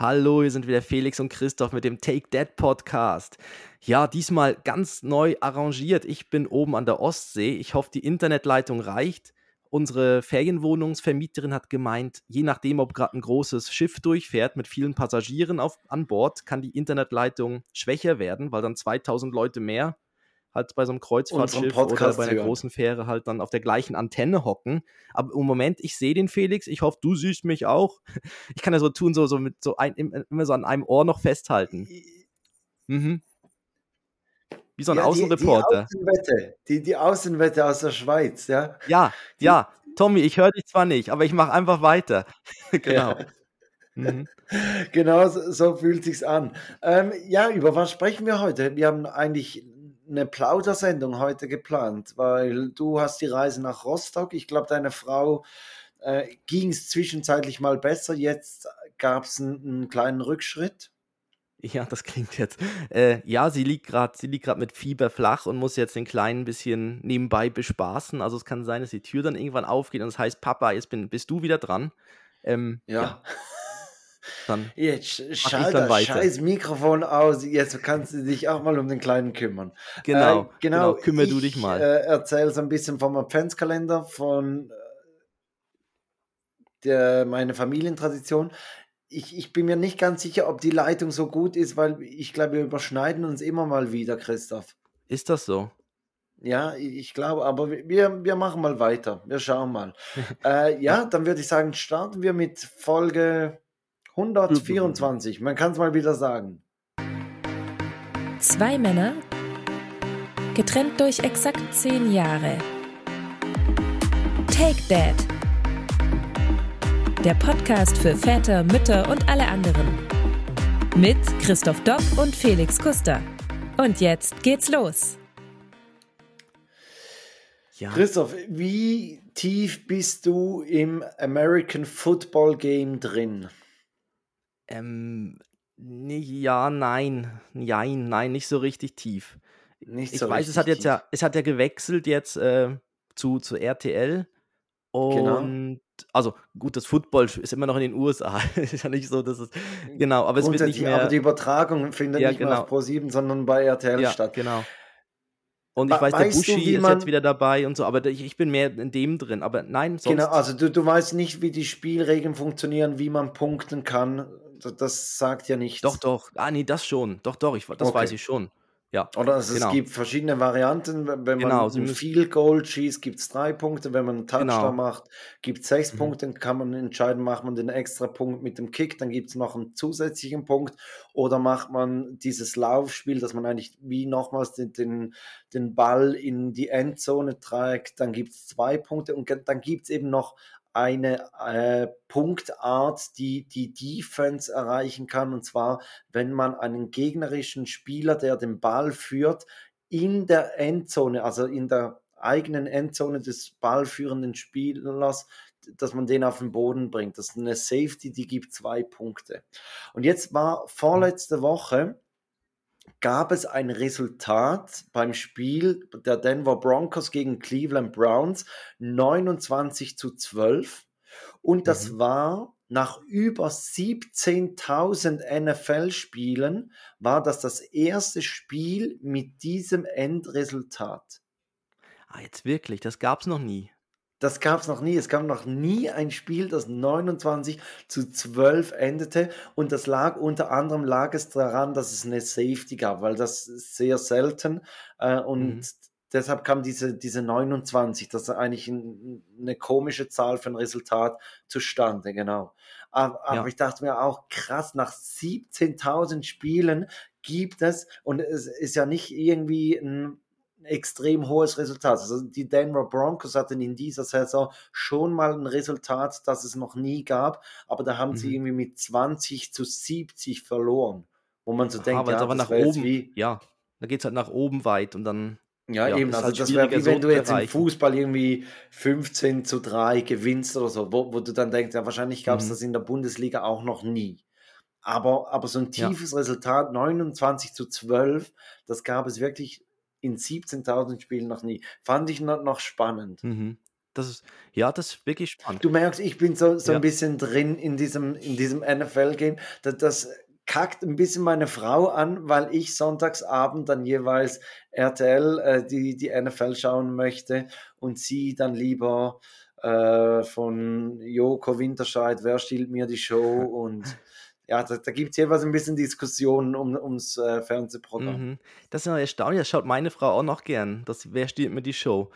Hallo, hier sind wieder Felix und Christoph mit dem Take That Podcast. Ja, diesmal ganz neu arrangiert. Ich bin oben an der Ostsee. Ich hoffe, die Internetleitung reicht. Unsere Ferienwohnungsvermieterin hat gemeint, je nachdem, ob gerade ein großes Schiff durchfährt mit vielen Passagieren auf, an Bord, kann die Internetleitung schwächer werden, weil dann 2000 Leute mehr halt bei so einem Kreuzfahrtschiff oder bei einer großen Fähre halt dann auf der gleichen Antenne hocken. Aber im Moment, ich sehe den Felix, ich hoffe, du siehst mich auch. Ich kann ja so tun, so, so mit so ein, immer so an einem Ohr noch festhalten. Mhm. Wie so ein ja, Außenreporter. Die, die, Außenwette, die, die Außenwette aus der Schweiz, ja? Ja, die, ja. Tommy, ich höre dich zwar nicht, aber ich mache einfach weiter. genau. Ja. Mhm. Genau, so, so fühlt sich's an. Ähm, ja, über was sprechen wir heute? Wir haben eigentlich eine Plaudersendung heute geplant, weil du hast die Reise nach Rostock. Ich glaube, deine Frau äh, ging es zwischenzeitlich mal besser. Jetzt gab es einen, einen, kleinen Rückschritt. Ja, das klingt jetzt. Äh, ja, sie liegt gerade, sie liegt gerade mit Fieber flach und muss jetzt den Kleinen ein bisschen nebenbei bespaßen. Also es kann sein, dass die Tür dann irgendwann aufgeht und es das heißt, Papa, jetzt bin, bist du wieder dran. Ähm, ja. ja. Dann jetzt schalt das scheiß Mikrofon aus, jetzt kannst du dich auch mal um den Kleinen kümmern. Genau, äh, genau, genau kümmere du dich mal. Äh, erzähle so ein bisschen vom Adventskalender, von äh, der, meine Familientradition. Ich, ich bin mir nicht ganz sicher, ob die Leitung so gut ist, weil ich glaube, wir überschneiden uns immer mal wieder, Christoph. Ist das so? Ja, ich glaube, aber wir, wir machen mal weiter. Wir schauen mal. äh, ja, dann würde ich sagen, starten wir mit Folge 124, man kann es mal wieder sagen. Zwei Männer, getrennt durch exakt zehn Jahre. Take Dad. Der Podcast für Väter, Mütter und alle anderen. Mit Christoph Dopp und Felix Kuster. Und jetzt geht's los. Ja. Christoph, wie tief bist du im American Football Game drin? Ähm, ja, nein. Nein, nein, nicht so richtig tief. Nicht ich so weiß, es hat jetzt tief. ja, es hat ja gewechselt jetzt äh, zu, zu RTL. Genau. Und genau. also gut, das Football ist immer noch in den USA. ist ja nicht so, dass es genau, aber es wird nicht mehr. Aber die Übertragung findet ja, nicht genau. mehr auf Pro7, sondern bei RTL ja, statt. Genau. Und ich weiß, der Bushi du, ist jetzt wieder dabei und so, aber ich, ich, bin mehr in dem drin. Aber nein, sonst. Genau, also du, du weißt nicht, wie die Spielregeln funktionieren, wie man punkten kann das sagt ja nichts. Doch, doch. Ah, nee, das schon. Doch, doch, ich, das okay. weiß ich schon. Ja. Oder also genau. es gibt verschiedene Varianten. Wenn genau, man ein Field Goal schießt, gibt es drei Punkte. Wenn man einen Touchdown genau. macht, gibt es sechs mhm. Punkte. Dann kann man entscheiden, macht man den extra Punkt mit dem Kick, dann gibt es noch einen zusätzlichen Punkt. Oder macht man dieses Laufspiel, dass man eigentlich wie nochmals den, den, den Ball in die Endzone trägt, dann gibt es zwei Punkte. Und dann gibt es eben noch eine äh, Punktart, die die Defense erreichen kann. Und zwar, wenn man einen gegnerischen Spieler, der den Ball führt, in der Endzone, also in der eigenen Endzone des ballführenden Spielers, dass man den auf den Boden bringt. Das ist eine Safety, die gibt zwei Punkte. Und jetzt war vorletzte Woche gab es ein Resultat beim Spiel der Denver Broncos gegen Cleveland Browns 29 zu 12 und das mhm. war nach über 17.000 NFL-Spielen war das das erste Spiel mit diesem Endresultat. Ah, jetzt wirklich, das gab es noch nie. Das gab es noch nie. Es gab noch nie ein Spiel, das 29 zu 12 endete. Und das lag unter anderem lag es daran, dass es eine Safety gab, weil das ist sehr selten. Äh, und mhm. deshalb kam diese, diese 29, das ist eigentlich ein, eine komische Zahl für ein Resultat zustande, genau. Aber, aber ja. ich dachte mir auch, krass, nach 17.000 Spielen gibt es, und es ist ja nicht irgendwie ein extrem hohes Resultat. Also die Denver Broncos hatten in dieser Saison schon mal ein Resultat, das es noch nie gab, aber da haben mhm. sie irgendwie mit 20 zu 70 verloren. Wo man so Aha, denkt, ja, aber nach oben, wie, ja, da geht es halt nach oben weit und dann. Ja, ja eben, also halt das wäre wie wenn du jetzt im Fußball irgendwie 15 zu 3 gewinnst oder so, wo, wo du dann denkst, ja, wahrscheinlich gab es mhm. das in der Bundesliga auch noch nie. Aber, aber so ein tiefes ja. Resultat, 29 zu 12, das gab es wirklich in 17.000 Spielen noch nie. Fand ich noch, noch spannend. Mhm. das ist, ja, das ist wirklich spannend. Du merkst, ich bin so, so ja. ein bisschen drin in diesem, in diesem NFL-Game. Das, das kackt ein bisschen meine Frau an, weil ich sonntagsabend dann jeweils RTL äh, die, die NFL schauen möchte und sie dann lieber äh, von Joko Winterscheid, wer stiehlt mir die Show und ja, da, da gibt es jeweils ein bisschen Diskussionen um, ums äh, Fernsehprogramm. Mhm. Das ist ja erstaunlich, das schaut meine Frau auch noch gern, das, wer stiehlt mir die Show.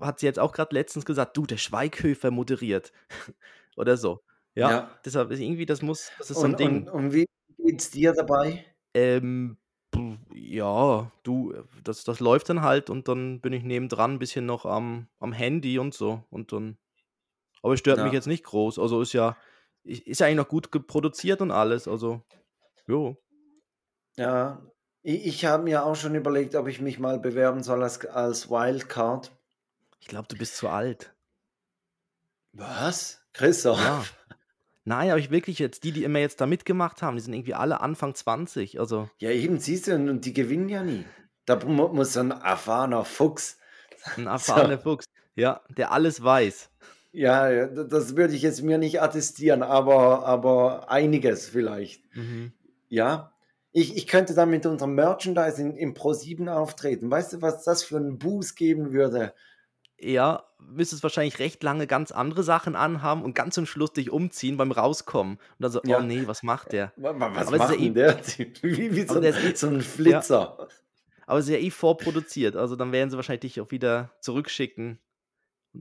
Hat sie jetzt auch gerade letztens gesagt, du, der Schweighöfer moderiert oder so. Ja, ja, deshalb ist irgendwie, das muss, das ist so ein und, Ding. Und, und wie geht's dir dabei? Ähm, ja, du, das, das läuft dann halt und dann bin ich nebendran ein bisschen noch am, am Handy und so. Und dann. Aber es stört mich jetzt nicht groß. Also ist ja, ist ja eigentlich noch gut produziert und alles. Also, jo. Ja, ich, ich habe mir auch schon überlegt, ob ich mich mal bewerben soll als, als Wildcard. Ich glaube, du bist zu alt. Was? Christoph? Ja. Nein, aber ich wirklich jetzt, die, die immer jetzt da mitgemacht haben, die sind irgendwie alle Anfang 20. Also. Ja, eben, siehst du, und die gewinnen ja nie. Da muss so ein erfahrener Fuchs. Ein erfahrener so. Fuchs, ja, der alles weiß. Ja, das würde ich jetzt mir nicht attestieren, aber, aber einiges vielleicht. Mhm. Ja, ich, ich könnte dann mit unserem Merchandise im Pro7 auftreten. Weißt du, was das für einen Boost geben würde? ja, müsstest wahrscheinlich recht lange ganz andere Sachen anhaben und ganz zum Schluss dich umziehen beim Rauskommen. Und dann so, ja. oh nee, was macht der? Was aber macht eh, der? Wie, wie so, der eh, so, ein Flitzer. Ja. Aber es ist ja eh vorproduziert, also dann werden sie wahrscheinlich dich auch wieder zurückschicken.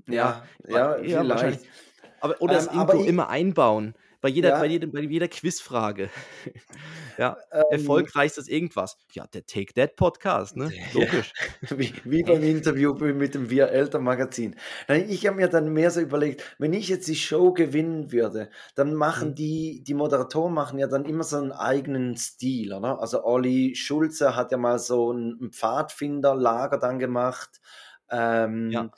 Ja, ja, ja, wahrscheinlich. Aber, oder ähm, das irgendwo immer einbauen. Bei jeder, ja. bei, jedem, bei jeder Quizfrage. ja, ähm, erfolgreichstes irgendwas. Ja, der Take That Podcast, ne? Logisch. Ja. Wie, wie, beim Interview mit dem Wir Eltern Magazin. Ich habe mir dann mehr so überlegt, wenn ich jetzt die Show gewinnen würde, dann machen mhm. die, die Moderatoren machen ja dann immer so einen eigenen Stil, oder? Also Olli Schulze hat ja mal so ein Pfadfinderlager dann gemacht. Ähm, ja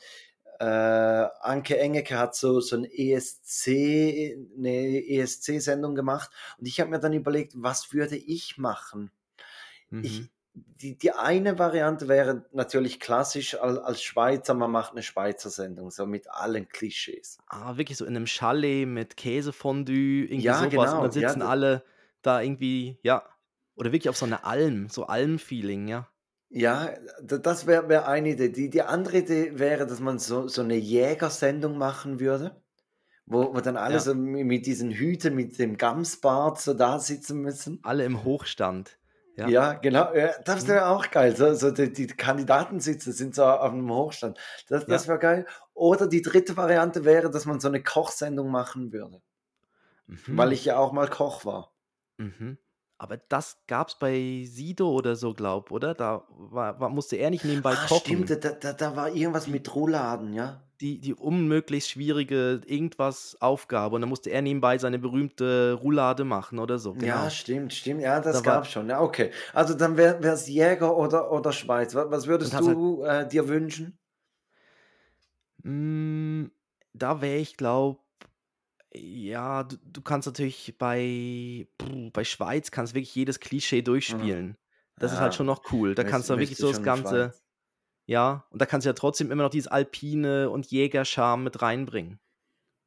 äh, Anke Engeke hat so, so ein ESC, eine ESC-Sendung gemacht und ich habe mir dann überlegt, was würde ich machen? Mhm. Ich, die, die eine Variante wäre natürlich klassisch als, als Schweizer, man macht eine Schweizer Sendung, so mit allen Klischees. Ah, wirklich so in einem Chalet mit Käsefondue, irgendwie ja, sowas. Genau. Und dann sitzen ja, alle da irgendwie, ja, oder wirklich auf so einer Alm, so Alm-Feeling, ja. Ja, das wäre wär eine Idee. Die, die andere Idee wäre, dass man so, so eine Jägersendung machen würde, wo, wo dann alle ja. so mit diesen Hüten, mit dem Gamsbart so da sitzen müssen. Alle im Hochstand. Ja, ja genau. Ja, das mhm. wäre auch geil. So, so die, die, Kandidaten sitzen, sind so auf einem Hochstand. Das, das wäre geil. Oder die dritte Variante wäre, dass man so eine Kochsendung machen würde. Mhm. Weil ich ja auch mal Koch war. Mhm. Aber das gab es bei Sido oder so, glaub, oder? Da war, war, musste er nicht nebenbei ah, kochen. Stimmt, da, da, da war irgendwas mit Rouladen, ja? Die, die unmöglichst schwierige irgendwas Aufgabe und dann musste er nebenbei seine berühmte Roulade machen oder so. Genau. Ja, stimmt, stimmt. Ja, das da gab schon. Ja, okay. Also dann wäre es Jäger oder, oder Schweiz. Was würdest du halt, äh, dir wünschen? Mm, da wäre ich, glaube ja, du, du kannst natürlich bei, bei Schweiz kannst wirklich jedes Klischee Mhm. durchspielen. Das ist halt schon noch cool. Da kannst du wirklich so das Ganze, ja, und da kannst du ja trotzdem immer noch dieses Alpine und Jägerscharme mit reinbringen.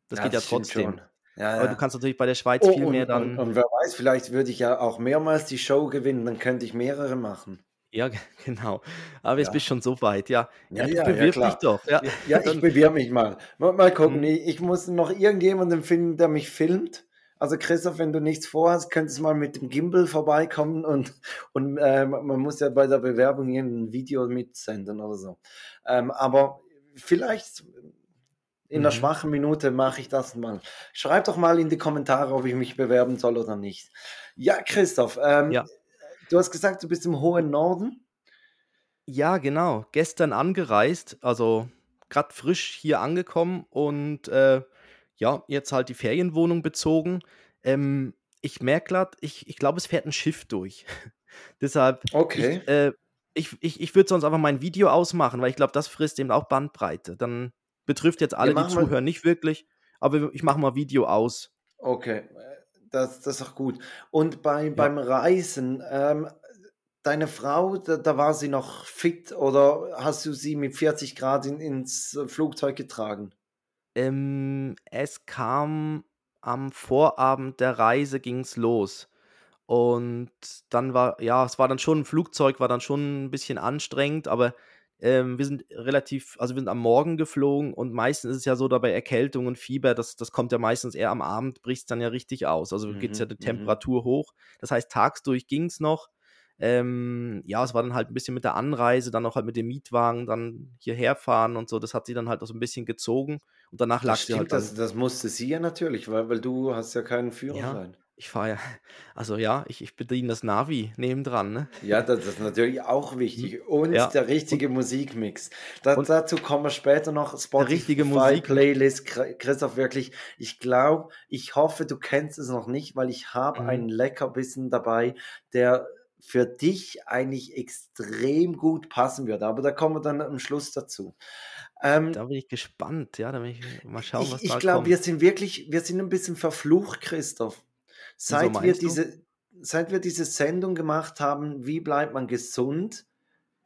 Das Ja, geht ja trotzdem. schon. Ja, Aber du kannst natürlich bei der Schweiz Oh, viel mehr und, und, und wer weiß, vielleicht würde ich ja auch mehrmals die Show gewinnen, dann könnte ich mehrere machen. Ja, genau. Aber jetzt Ja. bist schon so weit, ja. Ja, Ja, ja, ja, bewirb dich doch. Ja, Ja, ich bewerbe mich mal. Mal, mal gucken. Ich, ich muss noch irgendjemanden finden, der mich filmt. Also Christoph, wenn du nichts vorhast, könntest du mal mit dem Gimbal vorbeikommen und, und äh, man muss ja bei der Bewerbung ein Video mitsenden oder so. Ähm, aber vielleicht in einer Mhm. schwachen Minute mache ich das mal. Schreib doch mal in die Kommentare, ob ich mich bewerben soll oder nicht. Ja, Christoph, ähm, Ja. Du hast gesagt, du bist im hohen Norden. Ja, genau. Gestern angereist, also gerade frisch hier angekommen und äh, ja, jetzt halt die Ferienwohnung bezogen. Ähm, ich merke gerade, ich, ich glaube, es fährt ein Schiff durch. Deshalb, okay. ich, äh, ich, ich, ich würde sonst einfach mein Video ausmachen, weil ich glaube, das frisst eben auch Bandbreite. Dann betrifft jetzt alle, die zuhören, nicht wirklich, aber ich mache mal Video aus. Okay, das, das ist auch gut. Und bei, ja. beim Reisen, ähm, deine Frau, da, da, war sie noch fit oder hast du sie mit 40 Grad in, ins Flugzeug getragen? Ähm, es kam am Vorabend der Reise ging's los. Und dann war, ja, es war dann schon, ein Flugzeug war dann schon ein bisschen anstrengend, aber ähm, wir sind relativ, also wir sind am Morgen geflogen und meistens ist es ja so, da bei Erkältung und Fieber, das, das kommt ja meistens eher am Abend, bricht es dann ja richtig aus. Also geht es ja die mhm, mhm. Temperatur hoch. Das heißt, tagsdurch ging es noch. Ähm, ja, es war dann halt ein bisschen mit der Anreise, dann auch halt mit dem Mietwagen, dann hierher fahren und so. Das hat sie dann halt auch so ein bisschen gezogen. Und danach lag sie halt. Das, das musste sie ja natürlich, weil, weil du hast ja keinen Führerschein. Ja, ich fahre ja, also ja, ich, ich bediene das Navi nebendran. Ne? Ja, das ist natürlich auch wichtig. Mhm. Und ja. der richtige und, Musikmix. Da, und dazu kommen wir später noch. Spotify richtige Musik. Playlist. Christoph, wirklich, ich glaube, ich hoffe, du kennst es noch nicht, weil ich habe mhm. einen Leckerbissen dabei, der für dich eigentlich extrem gut passen wird. Aber da kommen wir dann am Schluss dazu. Ähm, da bin ich gespannt, ja, da will ich mal schauen, was ich, da Ich glaube, wir sind wirklich, wir sind ein bisschen verflucht, Christoph. Seit so wir diese, seit wir diese Sendung gemacht haben, wie bleibt man gesund,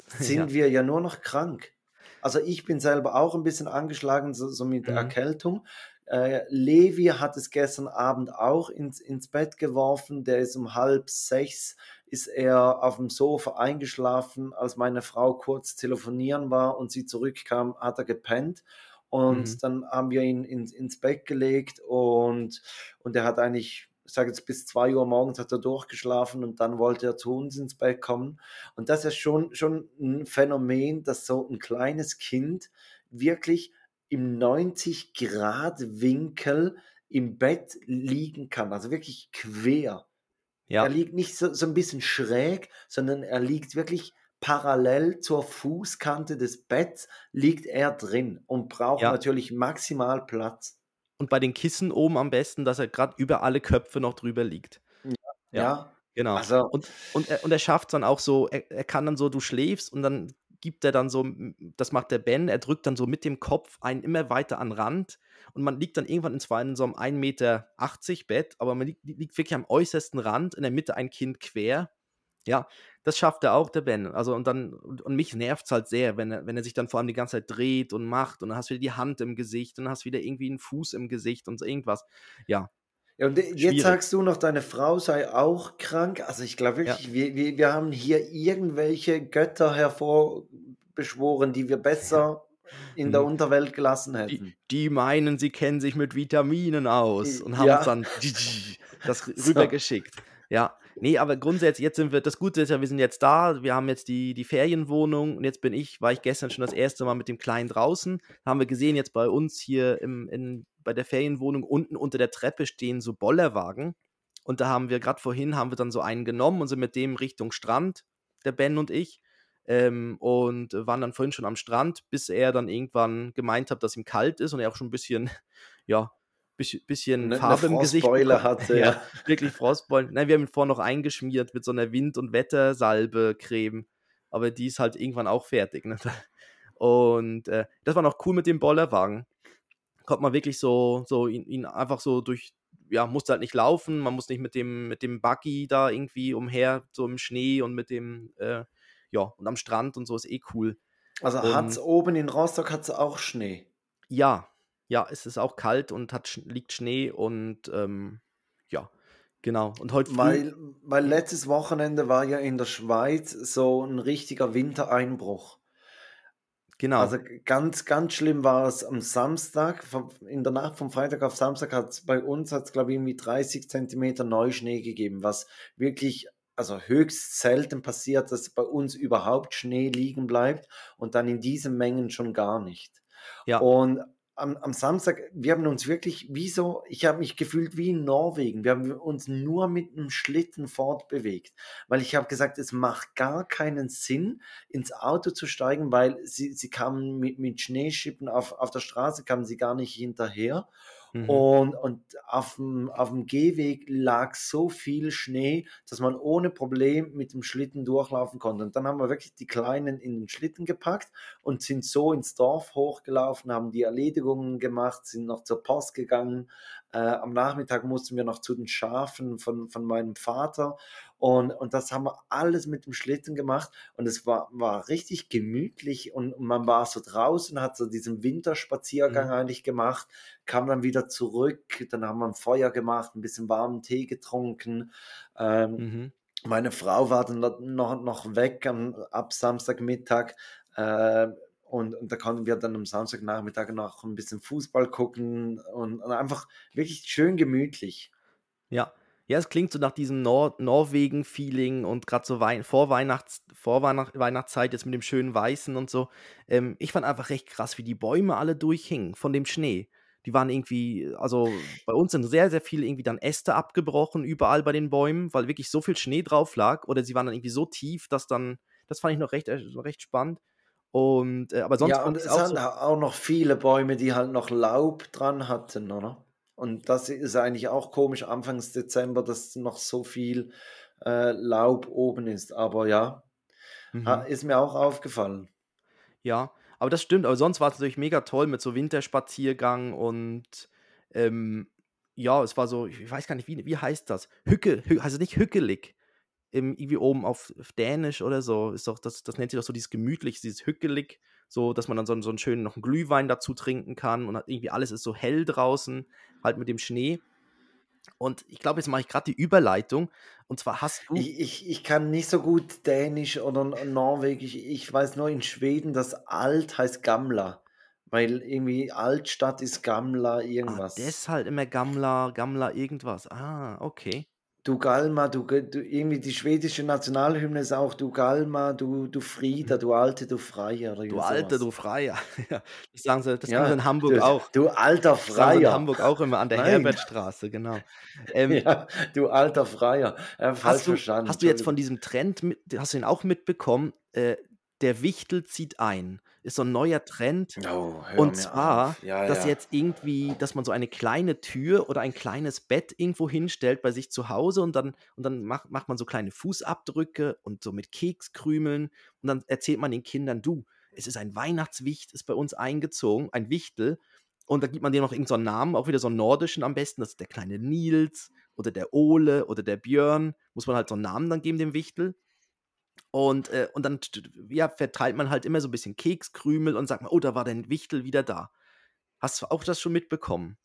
sind ja. wir ja nur noch krank. Also ich bin selber auch ein bisschen angeschlagen, so, so mit mhm. Erkältung. Äh, Levi hat es gestern Abend auch ins, ins Bett geworfen. Der ist um halb sechs ist er auf dem Sofa eingeschlafen, als meine Frau kurz telefonieren war und sie zurückkam, hat er gepennt. Und mhm. dann haben wir ihn ins, ins Bett gelegt und, und er hat eigentlich, ich sage jetzt bis zwei Uhr morgens hat er durchgeschlafen und dann wollte er zu uns ins Bett kommen. Und das ist schon, schon ein Phänomen, dass so ein kleines Kind wirklich im 90-Grad-Winkel im Bett liegen kann, also wirklich quer. Ja. Er liegt nicht so, so ein bisschen schräg, sondern er liegt wirklich parallel zur Fußkante des Betts, liegt er drin und braucht ja. natürlich maximal Platz. Und bei den Kissen oben am besten, dass er gerade über alle Köpfe noch drüber liegt. Ja. ja. Genau. Also, und, und, er, und er schafft es dann auch so, er, er kann dann so, du schläfst und dann gibt er dann so, das macht der Ben, er drückt dann so mit dem Kopf einen immer weiter an Rand und man liegt dann irgendwann in, zwar in so einem 1,80 Meter Bett, aber man liegt, liegt, wirklich am äußersten Rand, in der Mitte ein Kind quer. Ja, das schafft er auch, der Ben. Also und dann, und, und mich nervt es halt sehr, wenn er, wenn er sich dann vor allem die ganze Zeit dreht und macht und dann hast du wieder die Hand im Gesicht und dann hast wieder irgendwie einen Fuß im Gesicht und so irgendwas. Ja, ja, und jetzt Schwierig. sagst du noch, deine Frau sei auch krank. Also ich glaube wirklich, ja. wir, wir, wir haben hier irgendwelche Götter hervorbeschworen, die wir besser in der hm. Unterwelt gelassen hätten. Die, die, meinen, sie kennen sich mit Vitaminen aus und haben ja. uns dann das rübergeschickt. Ja, nee, aber grundsätzlich, jetzt sind wir, das Gute ist ja, wir sind jetzt da, wir haben jetzt die, die Ferienwohnung und jetzt bin ich, war ich gestern schon das erste Mal mit dem Kleinen draußen, haben wir gesehen, jetzt bei uns hier im, in, bei der Ferienwohnung unten unter der Treppe stehen so Bollerwagen. Und da haben wir gerade vorhin, haben wir dann so einen genommen und sind mit dem Richtung Strand, der Ben und ich, ähm, und waren dann vorhin schon am Strand, bis er dann irgendwann gemeint hat, dass ihm kalt ist und er auch schon ein bisschen, ja, bisschen, bisschen ne, Farbe im Gesicht hatte. ja, ja. wirklich Frostbeulen. Nein, wir haben ihn vorher noch eingeschmiert mit so einer Wind- und Wettersalbe-Creme, aber die ist halt irgendwann auch fertig. Ne? Und äh, das war noch cool mit dem Bollerwagen. Konnte man wirklich so, so ihn, ihn einfach so durch, ja, musste halt nicht laufen, man muss nicht mit dem, mit dem Buggy da irgendwie umher, so im Schnee und mit dem, äh, ja, und am Strand und so ist eh cool. Also hat es oben in Rostock hat's auch Schnee? Ja, ja, es ist auch kalt und hat, liegt Schnee und ähm, ja, genau. Und heute weil, weil letztes Wochenende war ja in der Schweiz so ein richtiger Wintereinbruch. Genau. Also ganz, ganz schlimm war es am Samstag, in der Nacht vom Freitag auf Samstag hat es bei uns, hat es glaube ich irgendwie 30 Zentimeter Neuschnee gegeben, was wirklich also höchst selten passiert, dass bei uns überhaupt Schnee liegen bleibt und dann in diesen Mengen schon gar nicht. Ja. Und am, am Samstag, wir haben uns wirklich wie so, ich habe mich gefühlt wie in Norwegen. Wir haben uns nur mit einem Schlitten fortbewegt, weil ich habe gesagt, es macht gar keinen Sinn, ins Auto zu steigen, weil sie, sie kamen mit, mit Schneeschippen auf, auf der Straße, kamen sie gar nicht hinterher. Mhm. Und, und auf, dem, auf dem Gehweg lag so viel Schnee, dass man ohne Problem mit dem Schlitten durchlaufen konnte. Und dann haben wir wirklich die Kleinen in den Schlitten gepackt und sind so ins Dorf hochgelaufen, haben die Erledigungen gemacht, sind noch zur Post gegangen. Äh, am Nachmittag mussten wir noch zu den Schafen von, von meinem Vater und, und das haben wir alles mit dem Schlitten gemacht und es war, war richtig gemütlich und, und man war so draußen, hat so diesen Winterspaziergang mhm. eigentlich gemacht, kam dann wieder zurück, dann haben wir ein Feuer gemacht, ein bisschen warmen Tee getrunken. Ähm, mhm. Meine Frau war dann noch, noch weg am, ab Samstagmittag. Äh, und, und, da konnten wir dann am Samstagnachmittag noch ein bisschen Fußball gucken und, und einfach wirklich schön gemütlich. Ja, ja, es klingt so nach diesem Nor Norwegen-Feeling und gerade so Wei Vorweihnachts Vorweihnachtszeit jetzt mit dem schönen Weißen und so. Ähm, ich fand einfach recht krass, wie die Bäume alle durchhingen von dem Schnee. Die waren irgendwie, also bei uns sind sehr, sehr viele irgendwie dann Äste abgebrochen, überall bei den Bäumen, weil wirklich so viel Schnee drauf lag. Oder sie waren dann irgendwie so tief, dass dann, das fand ich noch recht, äh, recht spannend. Und, äh, aber sonst ja, und es auch, so auch noch viele Bäume, die halt noch Laub dran hatten, oder? Und das ist eigentlich auch komisch, Anfangs Dezember, dass noch so viel äh, Laub oben ist. Aber ja, mhm. ist mir auch aufgefallen. Ja, aber das stimmt. Aber sonst war es natürlich mega toll mit so Winterspaziergang und ähm, ja, es war so, ich weiß gar nicht, wie, wie heißt das? Hücke, Hü also nicht hückelig. Im, irgendwie oben auf, Dänisch oder so, ist doch, das, das nennt sich doch so dieses gemütlich, dieses hückelig so dass man dann so, so einen schönen noch einen Glühwein dazu trinken kann und irgendwie alles ist so hell draußen, halt mit dem Schnee. Und ich glaube, jetzt mache ich gerade die Überleitung. Und zwar hast du. Ich, ich, ich kann nicht so gut Dänisch oder Norwegisch. Ich weiß nur in Schweden, dass Alt heißt Gamla. Weil irgendwie Altstadt ist Gamla ah, irgendwas. Ah, deshalb immer Gamla, Gamla irgendwas. Ah, okay. Du Galma, du, du, irgendwie die schwedische Nationalhymne ist auch du Galma, du, du Frieda, mhm. du Alte, du Freier. du Alte, du Freier. das sagen sie, das ja, sie in Hamburg du, auch. Du alter Freier. Das sagen sie in Hamburg auch immer an der Nein. Herbertstraße, genau. Ähm, ja, du alter Freier. Ja, hast, du, hast du jetzt von diesem Trend, mit, hast du ihn auch mitbekommen, äh, der Wichtel zieht ein ist so ein neuer Trend. Oh, und zwar, ja, dass ja. jetzt irgendwie, dass man so eine kleine Tür oder ein kleines Bett irgendwo hinstellt bei sich zu Hause und dann, und dann macht, macht man so kleine Fußabdrücke und so mit Kekskrümeln und dann erzählt man den Kindern, du, es ist ein Weihnachtswicht, ist bei uns eingezogen, ein Wichtel. Und da gibt man dem noch irgendeinen so Namen, auch wieder so einen nordischen am besten. Das ist der kleine Nils oder der Ole oder der Björn. Muss man halt so einen Namen dann geben, dem Wichtel. Und, äh, und dann ja, verteilt man halt immer so ein bisschen Kekskrümel und sagt mal, oh, da war dein Wichtel wieder da. Hast du auch das schon mitbekommen?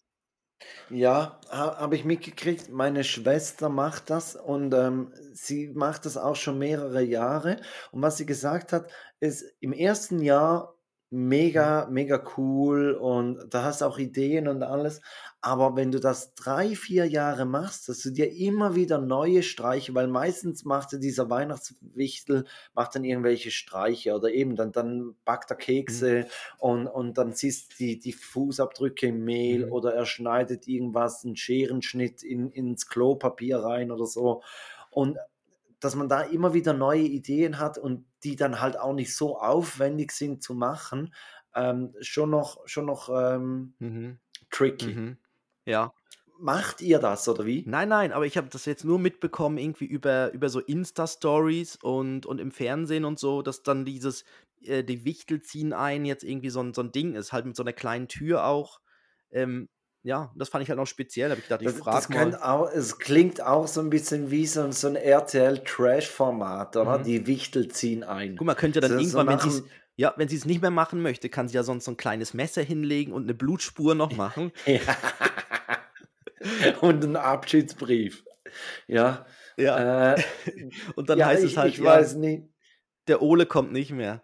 Ja, ha, habe ich mitgekriegt. Meine Schwester macht das und ähm, sie macht das auch schon mehrere Jahre. Und was sie gesagt hat, ist, im ersten Jahr mega, mega cool und da hast du auch Ideen und alles. Aber wenn du das drei, vier Jahre machst, dass du dir immer wieder neue Streiche, weil meistens macht dieser Weihnachtswichtel, macht dann irgendwelche Streiche oder eben dann, dann backt er Kekse mhm. und, und dann siehst du die, die Fußabdrücke im Mehl mhm. oder er schneidet irgendwas, einen Scherenschnitt in, ins Klopapier rein oder so. Und dass man da immer wieder neue Ideen hat und die dann halt auch nicht so aufwendig sind zu machen, ähm, schon noch, schon noch ähm, mhm. tricky. Mhm. Ja. Macht ihr das oder wie? Nein, nein, aber ich habe das jetzt nur mitbekommen, irgendwie über, über so Insta-Stories und, und im Fernsehen und so, dass dann dieses, äh, die Wichtel ziehen ein, jetzt irgendwie so ein, so ein Ding ist, halt mit so einer kleinen Tür auch. Ähm, ja, das fand ich halt noch speziell. Habe ich gedacht, ich frage mal. Auch, es klingt auch so ein bisschen wie so, so ein RTL-Trash-Format, oder? Mhm. Die Wichtel ziehen ein. Guck mal, könnte ja dann so, irgendwann, so wenn sie ja, wenn sie es nicht mehr machen möchte, kann sie ja sonst so ein kleines Messer hinlegen und eine Blutspur noch machen. ja. und einen Abschiedsbrief. Ja. Ja. Äh, und dann ja, heißt ich, es halt, ich ja, weiß nicht. Der Ole kommt nicht mehr.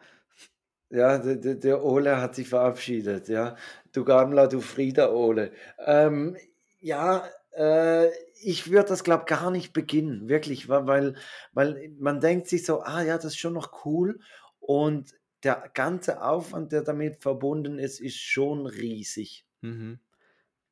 Ja, der, der Ole hat sich verabschiedet, ja. Du Gamla, du Frieda Ole. Ähm, ja, äh, ich würde das, glaube gar nicht beginnen, wirklich, weil, weil man denkt sich so, ah ja, das ist schon noch cool und der ganze Aufwand, der damit verbunden ist, ist schon riesig. Mhm.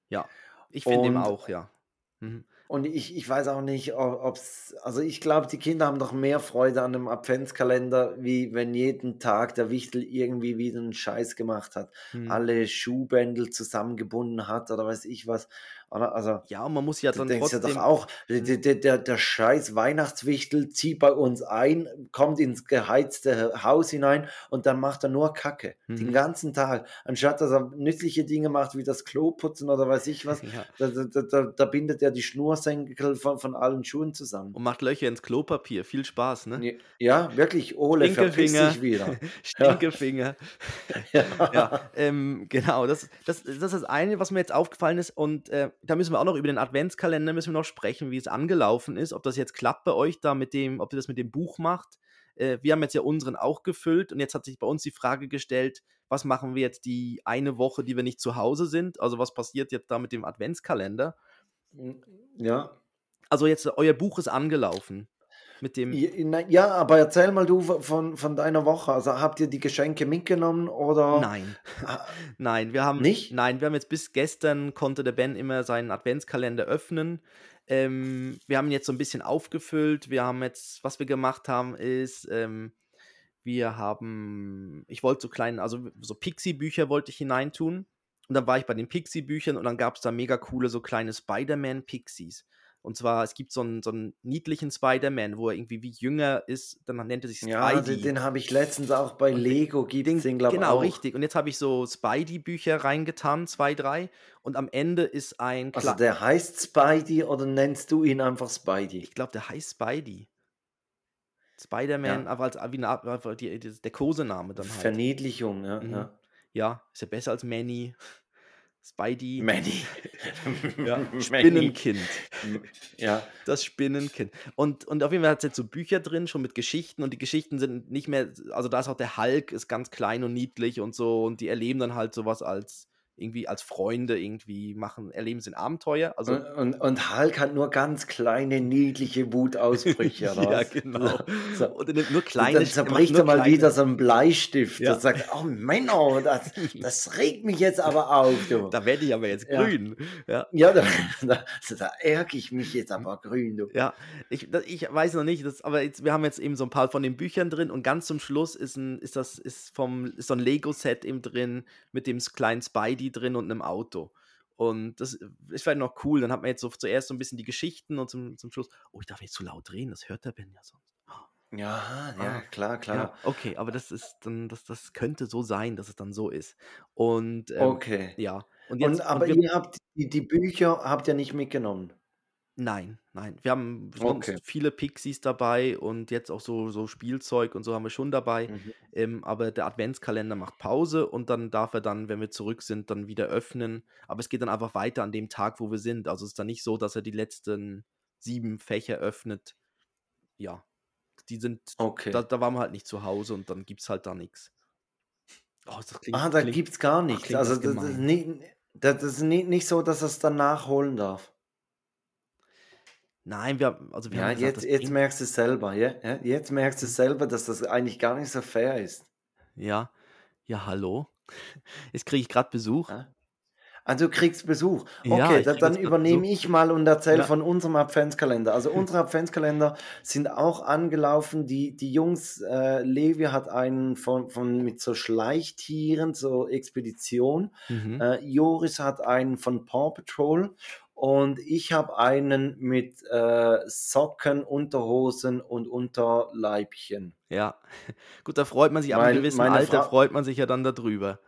Ja, ich finde eben auch, ja. Mhm. Und ich, ich weiß auch nicht, ob es, also ich glaube, die Kinder haben doch mehr Freude an einem Adventskalender, wie wenn jeden Tag der Wichtel irgendwie wieder einen Scheiß gemacht hat, mhm. alle Schuhbändel zusammengebunden hat oder weiß ich was. Oder? Also, ja, und man muss ja dann du trotzdem... ja doch auch, der, der, der, der scheiß Weihnachtswichtel zieht bei uns ein, kommt ins geheizte Haus hinein und dann macht er nur Kacke. Mhm. Den ganzen Tag. Anstatt dass er nützliche Dinge macht, wie das Klo putzen oder weiß ich was, ja. da, da, da, da, bindet er die Schnursenkel von, von allen Schuhen zusammen. Und macht Löcher ins Klopapier. Viel Spaß, ne? Ja, wirklich. Ole, verpiss dich wieder. Stinkefinger. ja, ja ähm, genau. Das, das, das ist das eine, was mir jetzt aufgefallen ist. Und äh, da müssen wir auch noch über den Adventskalender müssen wir noch sprechen, wie es angelaufen ist, ob das jetzt klappt bei euch da mit dem, ob ihr das mit dem Buch macht. Äh, wir haben jetzt ja unseren auch gefüllt und jetzt hat sich bei uns die Frage gestellt, was machen wir jetzt die eine Woche, die wir nicht zu Hause sind? Also was passiert jetzt da mit dem Adventskalender? Ja. Also jetzt, euer Buch ist angelaufen mit dem. Ja, aber erzähl mal du von, von deiner Woche. Also habt ihr die Geschenke mitgenommen oder? Nein. Ah. nein, wir haben nicht. Nein, wir haben jetzt bis gestern konnte der Ben immer seinen Adventskalender öffnen. Ähm, wir haben ihn jetzt so ein bisschen aufgefüllt. Wir haben jetzt, was wir gemacht haben, ist, ähm, wir haben, ich wollte so kleine, also so Pixie-Bücher wollte ich hineintun. Und dann war ich bei den Pixie-Büchern und dann gab es da mega coole, so kleine Spider-Man-Pixies. Und zwar, es gibt so einen, so einen niedlichen Spider-Man, wo er irgendwie wie jünger ist, dann nennt er sich Spidey. Ja, den, den habe ich letztens auch bei Lego, gibt den, den glaube Genau, auch. richtig. Und jetzt habe ich so Spidey-Bücher reingetan, zwei, drei. Und am Ende ist ein... Also der heißt Spidey oder nennst du ihn einfach Spidey? Ich glaube, der heißt Spidey. Spider-Man, ja. aber als wie eine, die, der Kosename dann halt. Verniedlichung, ja, mhm. ja. Ja, ist ja besser als Manny. Spidey. Manny. ja, Spinnenkind. Ja. Das Spinnenkind. Und, und auf jeden Fall hat es jetzt so Bücher drin, schon mit Geschichten. Und die Geschichten sind nicht mehr, also da ist auch der Hulk, ist ganz klein und niedlich und so. Und die erleben dann halt sowas als irgendwie als Freunde irgendwie machen, erleben sie ein Abenteuer. Also und, und, und Hulk hat nur ganz kleine, niedliche Wutausbrüche. ja, genau. So. Und nur kleine. Und dann zerbricht er mal kleine. wieder so einen Bleistift ja. und sagt, oh Männer, das, das regt mich jetzt aber auf. Du. Da werde ich aber jetzt grün. Ja, ja da, da, da ärgere ich mich jetzt aber grün. Du. Ja, ich, das, ich weiß noch nicht, das, aber jetzt, wir haben jetzt eben so ein paar von den Büchern drin und ganz zum Schluss ist, ein, ist, das, ist, vom, ist so ein Lego-Set eben drin mit dem kleinen Spidey drin und einem Auto. Und das ist vielleicht noch cool. Dann hat man jetzt so zuerst so ein bisschen die Geschichten und zum, zum Schluss, oh, ich darf jetzt zu laut reden, das hört der Ben ja sonst. Ja, ja, ah, klar, klar. Ja, okay, aber das ist dann, das, das könnte so sein, dass es dann so ist. Und ähm, okay. ja. Und, jetzt, und aber und wir, ihr habt die, die Bücher habt ihr nicht mitgenommen. Nein, nein. Wir haben sonst Okay. viele Pixies dabei und jetzt auch so, so Spielzeug und so haben wir schon dabei. Mhm. Ähm, aber der Adventskalender macht Pause und dann darf er dann, wenn wir zurück sind, dann wieder öffnen. Aber es geht dann einfach weiter an dem Tag, wo wir sind. Also es ist dann nicht so, dass er die letzten sieben Fächer öffnet. Ja, die sind, Okay. da, da waren wir halt nicht zu Hause und dann gibt es halt da nichts. Oh, das klingt, Ah, da klingt, gibt's gar nichts. Also das das ist nicht, das ist nicht, nicht so, dass er es dann nachholen darf. Nein, wir, also wir ja, haben gesagt, jetzt, jetzt merkst du es selber, ja? ja? Jetzt merkst du es selber, dass das eigentlich gar nicht so fair ist. Ja, ja, hallo. Jetzt kriege ich gerade Besuch. Ja? Du kriegst Besuch. Okay, ja, dann, dann übernehme ich mal und erzähle ja. von unserem Adventskalender. Also unsere Adventskalender sind auch angelaufen. Die, die Jungs, äh, Levi hat einen von, von mit so Schleichtieren, so Expedition. Mhm. Äh, Joris hat einen von Paw Patrol und ich habe einen mit äh, Socken, Unterhosen und Unterleibchen. Ja, gut, da freut man sich, aber in einem gewissen Alter Frau, freut man sich ja dann darüber.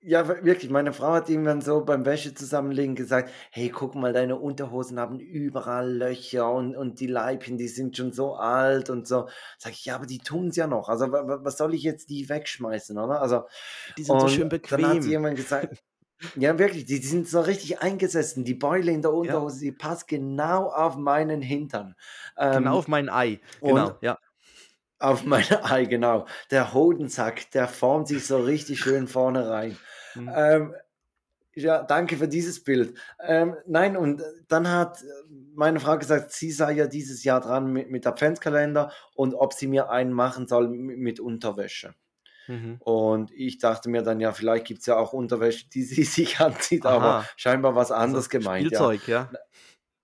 Ja, wirklich, meine Frau hat irgendwann so beim Wäsche zusammenlegen gesagt, hey, guck mal, deine Unterhosen haben überall Löcher und, und die Leibchen, die sind schon so alt und so. Sag ich, ja, aber die tun es ja noch. Also was soll ich jetzt die wegschmeißen, oder? Also, die sind so schön bequem. Dann hat jemand gesagt, Ja, wirklich, die, die sind so richtig eingesessen. Die Beule in der Unterhose, die passt genau auf meinen Hintern. Ähm, genau auf mein Ei. Genau, ja. Auf mein Ei, genau. Der Hodensack, der formt sich so richtig schön vorne rein. Mhm. Ähm, ja, danke für dieses Bild. Ähm, nein, und dann hat meine Frau gesagt, sie sei ja dieses Jahr dran mit, mit Adventskalender und ob sie mir einen machen soll mit Unterwäsche. Mhm. Und ich dachte mir dann, ja, vielleicht gibt es ja auch Unterwäsche, die sie sich anzieht, Aha. aber scheinbar was also anderes also gemeint. Spielzeug, ja. ja.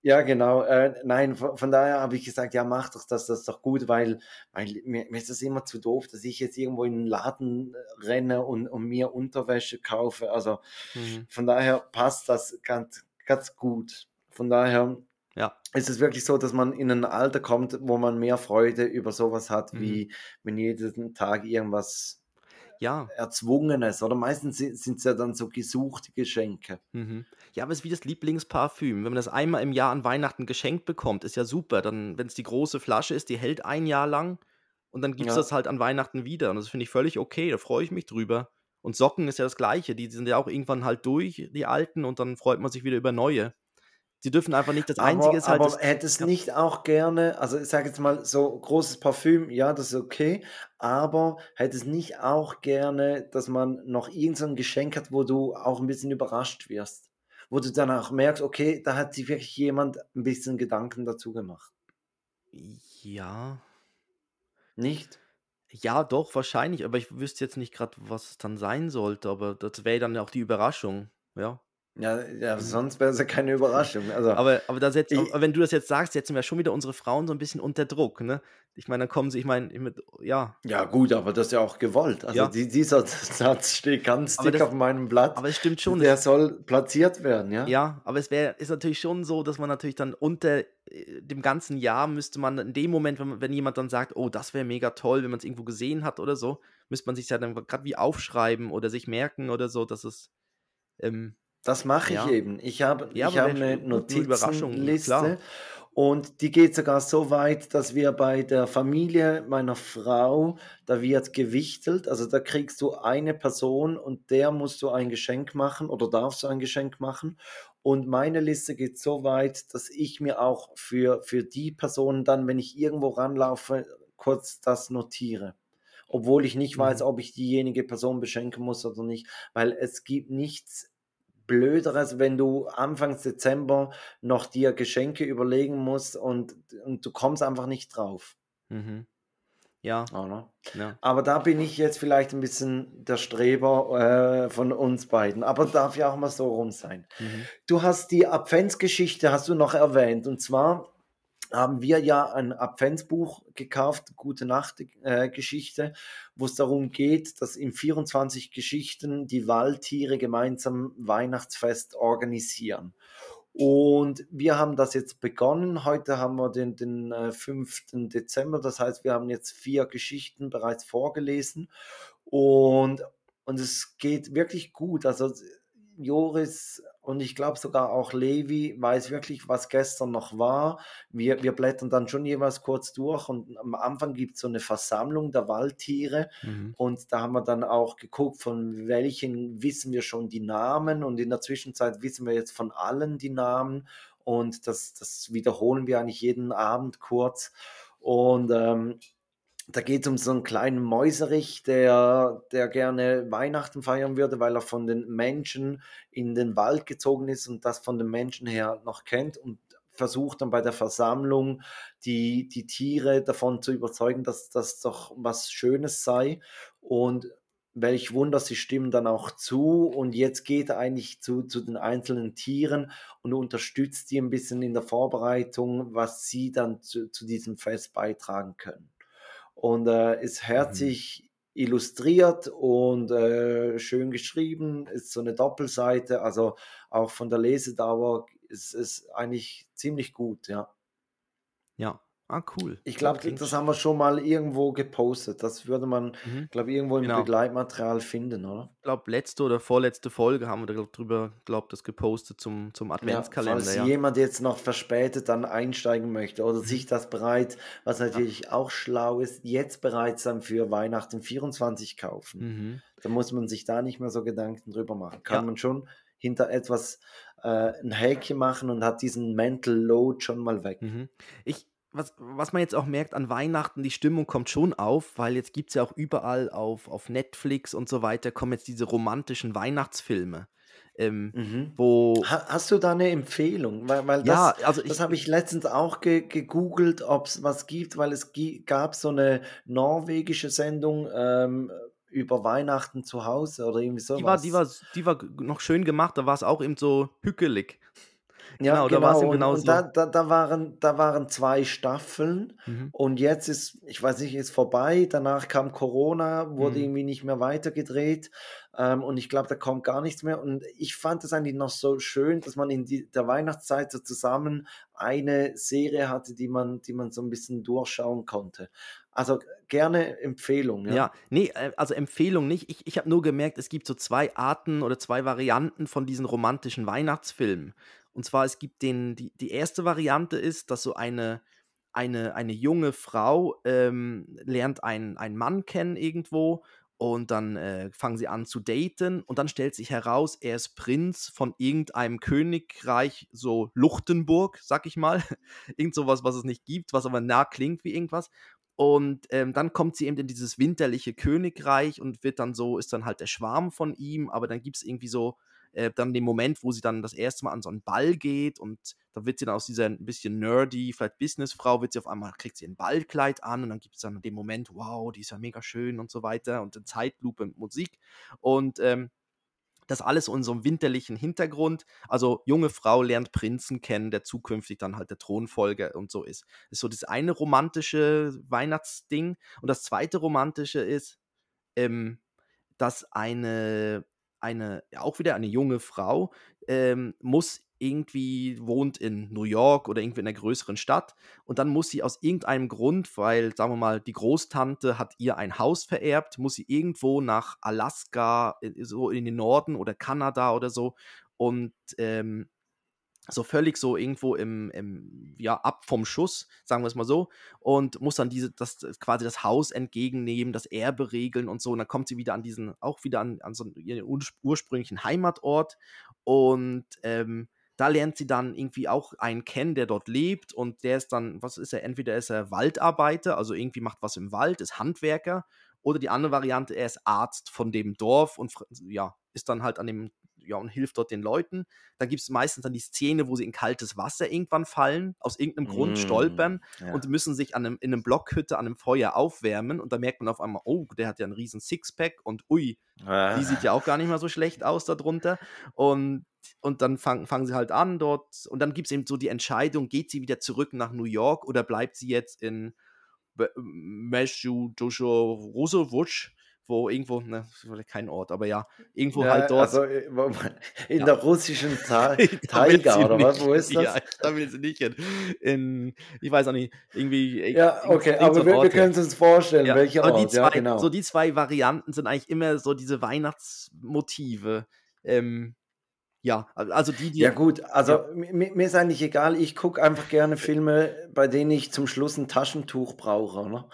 Ja, genau. Äh, nein, von, von, daher habe ich gesagt, ja, mach doch das, das ist doch gut, weil, weil mir, mir, ist das immer zu doof, dass ich jetzt irgendwo in den Laden renne und, und mir Unterwäsche kaufe. Also mhm. von daher passt das ganz, ganz gut. Von daher ja. ist es wirklich so, dass man in ein Alter kommt, wo man mehr Freude über sowas hat, mhm. wie wenn jeden Tag irgendwas ja. Erzwungenes. Oder meistens sind es ja dann so gesuchte Geschenke. Mhm. Ja, aber es ist wie das Lieblingsparfüm. Wenn man das einmal im Jahr an Weihnachten geschenkt bekommt, ist ja super. Dann, wenn es die große Flasche ist, die hält ein Jahr lang und dann gibt es ja. das halt an Weihnachten wieder. Und das finde ich völlig okay, da freue ich mich drüber. Und Socken ist ja das Gleiche. Die sind ja auch irgendwann halt durch, die alten, und dann freut man sich wieder über neue. Sie dürfen einfach nicht das Einzige aber, ist halt. Aber hättest ja. nicht auch gerne, also ich sage jetzt mal so großes Parfüm, ja, das ist okay, aber hättest nicht auch gerne, dass man noch irgendein so Geschenk hat, wo du auch ein bisschen überrascht wirst? Wo du dann auch merkst, okay, da hat sich wirklich jemand ein bisschen Gedanken dazu gemacht. Ja. Nicht? Ja, doch, wahrscheinlich, aber ich wüsste jetzt nicht gerade, was es dann sein sollte, aber das wäre dann auch die Überraschung, ja. Ja, ja, mhm. sonst wäre es ja keine Überraschung. Also, aber, aber, da setzt, ich, wenn du das jetzt sagst, setzen wir schon wieder unsere Frauen so ein bisschen unter Druck, ne? Ich meine, dann kommen sie, ich meine, ja. Ja, gut, aber das ist ja auch gewollt. Also ja. die, dieser Satz steht ganz dick das, auf meinem Blatt. Aber es stimmt schon. Der soll platziert werden, ja. Ja, aber es wäre, ist natürlich schon so, dass man natürlich dann unter äh, dem ganzen Jahr müsste man in dem Moment, wenn, wenn jemand dann sagt, oh, das wäre mega toll, wenn man es irgendwo gesehen hat oder so, müsste man sich ja dann gerade wie aufschreiben oder sich merken oder so, dass es. Ähm, das mache ich ja. eben. Ich habe ja, ich habe eine Notizenliste und die geht sogar so weit, dass wir bei der Familie meiner Frau, da wird gewichtelt, also da kriegst du eine Person und der musst du ein Geschenk machen oder darfst du ein Geschenk machen. Und meine Liste geht so weit, dass ich mir auch für, für die Personen dann, wenn ich irgendwo ranlaufe, kurz das notiere obwohl ich nicht weiß, mhm. ob ich diejenige Person beschenken muss oder nicht, weil es gibt nichts Blöderes, wenn du Anfang Dezember noch dir Geschenke überlegen musst und, und du kommst einfach nicht drauf. Mhm. Ja. ja. Aber da bin ich jetzt vielleicht ein bisschen der Streber äh, von uns beiden. Aber darf ja auch mal so rum sein. Mhm. Du hast die Adventsgeschichte, hast du noch erwähnt. Und zwar haben wir ja ein Adventsbuch gekauft, Gute Nacht äh, Geschichte, wo es darum geht, dass in 24 Geschichten die Waldtiere gemeinsam Weihnachtsfest organisieren. Und wir haben das jetzt begonnen. Heute haben wir den, den äh, 5. Dezember. Das heißt, wir haben jetzt vier Geschichten bereits vorgelesen. Und, und es geht wirklich gut. Also Joris und ich glaube sogar auch Levi weiß wirklich, was gestern noch war. Wir, wir blättern dann schon jeweils kurz durch und am Anfang gibt es so eine Versammlung der Waldtiere mhm. und da haben wir dann auch geguckt, von welchen wissen wir schon die Namen und in der Zwischenzeit wissen wir jetzt von allen die Namen und das, das wiederholen wir eigentlich jeden Abend kurz. Und ähm, da geht es um so einen kleinen Mäuserich, der, der gerne Weihnachten feiern würde, weil er von den Menschen in den Wald gezogen ist und das von den Menschen her noch kennt und versucht dann bei der Versammlung die, die Tiere davon zu überzeugen, dass das doch was Schönes sei. Und welch Wunder, sie stimmen dann auch zu. Und jetzt geht er eigentlich zu, zu den einzelnen Tieren und unterstützt die ein bisschen in der Vorbereitung, was sie dann zu, zu diesem Fest beitragen können und äh, ist herzlich mhm. illustriert und äh, schön geschrieben, ist so eine Doppelseite, also auch von der Lesedauer ist es eigentlich ziemlich gut, ja. Ja, Ah, cool. Ich glaube, das, das haben wir schon mal irgendwo gepostet. Das würde man, mhm. glaube irgendwo im genau. Begleitmaterial finden, oder? Ich glaube, letzte oder vorletzte Folge haben wir darüber, glaube das gepostet zum, zum Adventskalender. Ja, falls ja. jemand jetzt noch verspätet dann einsteigen möchte oder mhm. sich das bereits, was natürlich ja. auch schlau ist, jetzt bereits dann für Weihnachten 24 kaufen. Mhm. Da muss man sich da nicht mehr so Gedanken drüber machen. Kann man schon hinter etwas äh, ein Häkchen machen und hat diesen Mental Load schon mal weg. Mhm. Ich, was, was man jetzt auch merkt an Weihnachten, die Stimmung kommt schon auf, weil jetzt gibt es ja auch überall auf, auf Netflix und so weiter, kommen jetzt diese romantischen Weihnachtsfilme. Ähm, mhm. wo Hast du da eine Empfehlung? Weil, weil das, ja, also das habe ich letztens auch ge gegoogelt, ob es was gibt, weil es gab so eine norwegische Sendung ähm, über Weihnachten zu Hause oder irgendwie sowas. Die war, die war, die war noch schön gemacht, da war es auch eben so hückelig. Ja, genau, da war es genau. genau und, und da, da, da, waren, da waren zwei Staffeln mhm. und jetzt ist, ich weiß nicht, ist vorbei. Danach kam Corona, wurde mhm. irgendwie nicht mehr weitergedreht. Ähm, und ich glaube, da kommt gar nichts mehr. Und ich fand es eigentlich noch so schön, dass man in die, der Weihnachtszeit so zusammen eine Serie hatte, die man, die man so ein bisschen durchschauen konnte. Also gerne Empfehlung. Ja, ja nee, äh, also Empfehlung nicht. Ich, ich habe nur gemerkt, es gibt so zwei Arten oder zwei Varianten von diesen romantischen Weihnachtsfilmen. Und zwar, es gibt den, die, die erste Variante ist, dass so eine, eine, eine junge Frau ähm, lernt einen, einen Mann kennen irgendwo und dann äh, fangen sie an zu daten und dann stellt sich heraus, er ist Prinz von irgendeinem Königreich, so Luchtenburg, sag ich mal. Irgend sowas, was es nicht gibt, was aber nah klingt wie irgendwas. Und ähm, dann kommt sie eben in dieses winterliche Königreich und wird dann so, ist dann halt der Schwarm von ihm, aber dann gibt es irgendwie so äh, dann den Moment, wo sie dann das erste Mal an so einen Ball geht und da wird sie dann aus dieser ein bisschen nerdy, vielleicht Businessfrau, wird sie auf einmal, kriegt sie ein Ballkleid an und dann gibt es dann den Moment, wow, die ist ja mega schön und so weiter und eine Zeitlupe mit Musik und ähm, das alles in so einem winterlichen Hintergrund. Also junge Frau lernt Prinzen kennen, der zukünftig dann halt der Thronfolger und so ist. Das ist so das eine romantische Weihnachtsding. Und das zweite romantische ist, ähm, dass eine eine, auch wieder eine junge Frau, ähm, muss irgendwie wohnt in New York oder irgendwie in einer größeren Stadt und dann muss sie aus irgendeinem Grund, weil, sagen wir mal, die Großtante hat ihr ein Haus vererbt, muss sie irgendwo nach Alaska, so in den Norden oder Kanada oder so und ähm, so völlig so irgendwo im, im, ja, ab vom Schuss, sagen wir es mal so, und muss dann diese, das quasi das Haus entgegennehmen, das Erbe regeln und so. Und dann kommt sie wieder an diesen, auch wieder an, an so ihren ursprünglichen Heimatort und ähm, da lernt sie dann irgendwie auch einen kennen, der dort lebt und der ist dann, was ist er? Entweder ist er Waldarbeiter, also irgendwie macht was im Wald, ist Handwerker, oder die andere Variante, er ist Arzt von dem Dorf und ja, ist dann halt an dem ja, und hilft dort den Leuten. Dann gibt es meistens dann die Szene, wo sie in kaltes Wasser irgendwann fallen, aus irgendeinem mm, Grund stolpern ja. und müssen sich an einem, in einem Blockhütte an einem Feuer aufwärmen und da merkt man auf einmal, oh, der hat ja einen riesen Sixpack und ui, ah. die sieht ja auch gar nicht mal so schlecht aus darunter und und dann fangen, fangen sie halt an dort und dann gibt es eben so die Entscheidung, geht sie wieder zurück nach New York oder bleibt sie jetzt in Meshu Dusho Rusowutsch wo irgendwo, ne, kein Ort, aber ja, irgendwo ja, halt dort. Also äh, in ja. der russischen Ta Taiga oder was? Wo ist das? Ja, da will sie nicht hin. In, ich weiß auch nicht, irgendwie. Ja, okay, aber wir, wir können es uns vorstellen, ja, welche Ort. Die zwei, ja, genau. So die zwei Varianten sind eigentlich immer so diese Weihnachtsmotive. Ähm, ja, also die, die. Ja, gut, also ja. Mir, mir, ist eigentlich egal, ich gucke einfach gerne Filme, bei denen ich zum Schluss ein Taschentuch brauche, ne?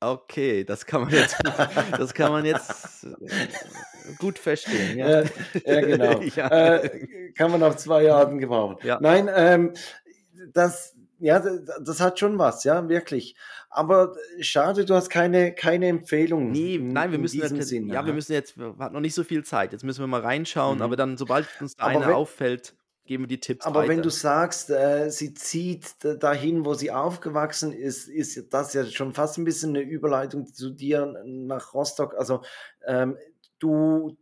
Okay, das kann man jetzt, das kann man jetzt äh, gut verstehen. Ja, ja, ja genau. ja. Äh, kann man auf zwei Arten gebrauchen. Ja. Nein, ähm, das, ja, das hat schon was, ja, wirklich. Aber schade, du hast keine, keine Empfehlung. Nee, nein, wir müssen jetzt, Sinn, ja, wir müssen jetzt, wir hatten noch nicht so viel Zeit. Jetzt müssen wir mal reinschauen, mhm. aber dann, sobald uns da eine auffällt, geben wir die Tipps Aber weiter. wenn du sagst, äh, sie zieht dahin, wo sie aufgewachsen ist, ist das ja schon fast ein bisschen eine Überleitung zu dir nach Rostock. Also ähm, du,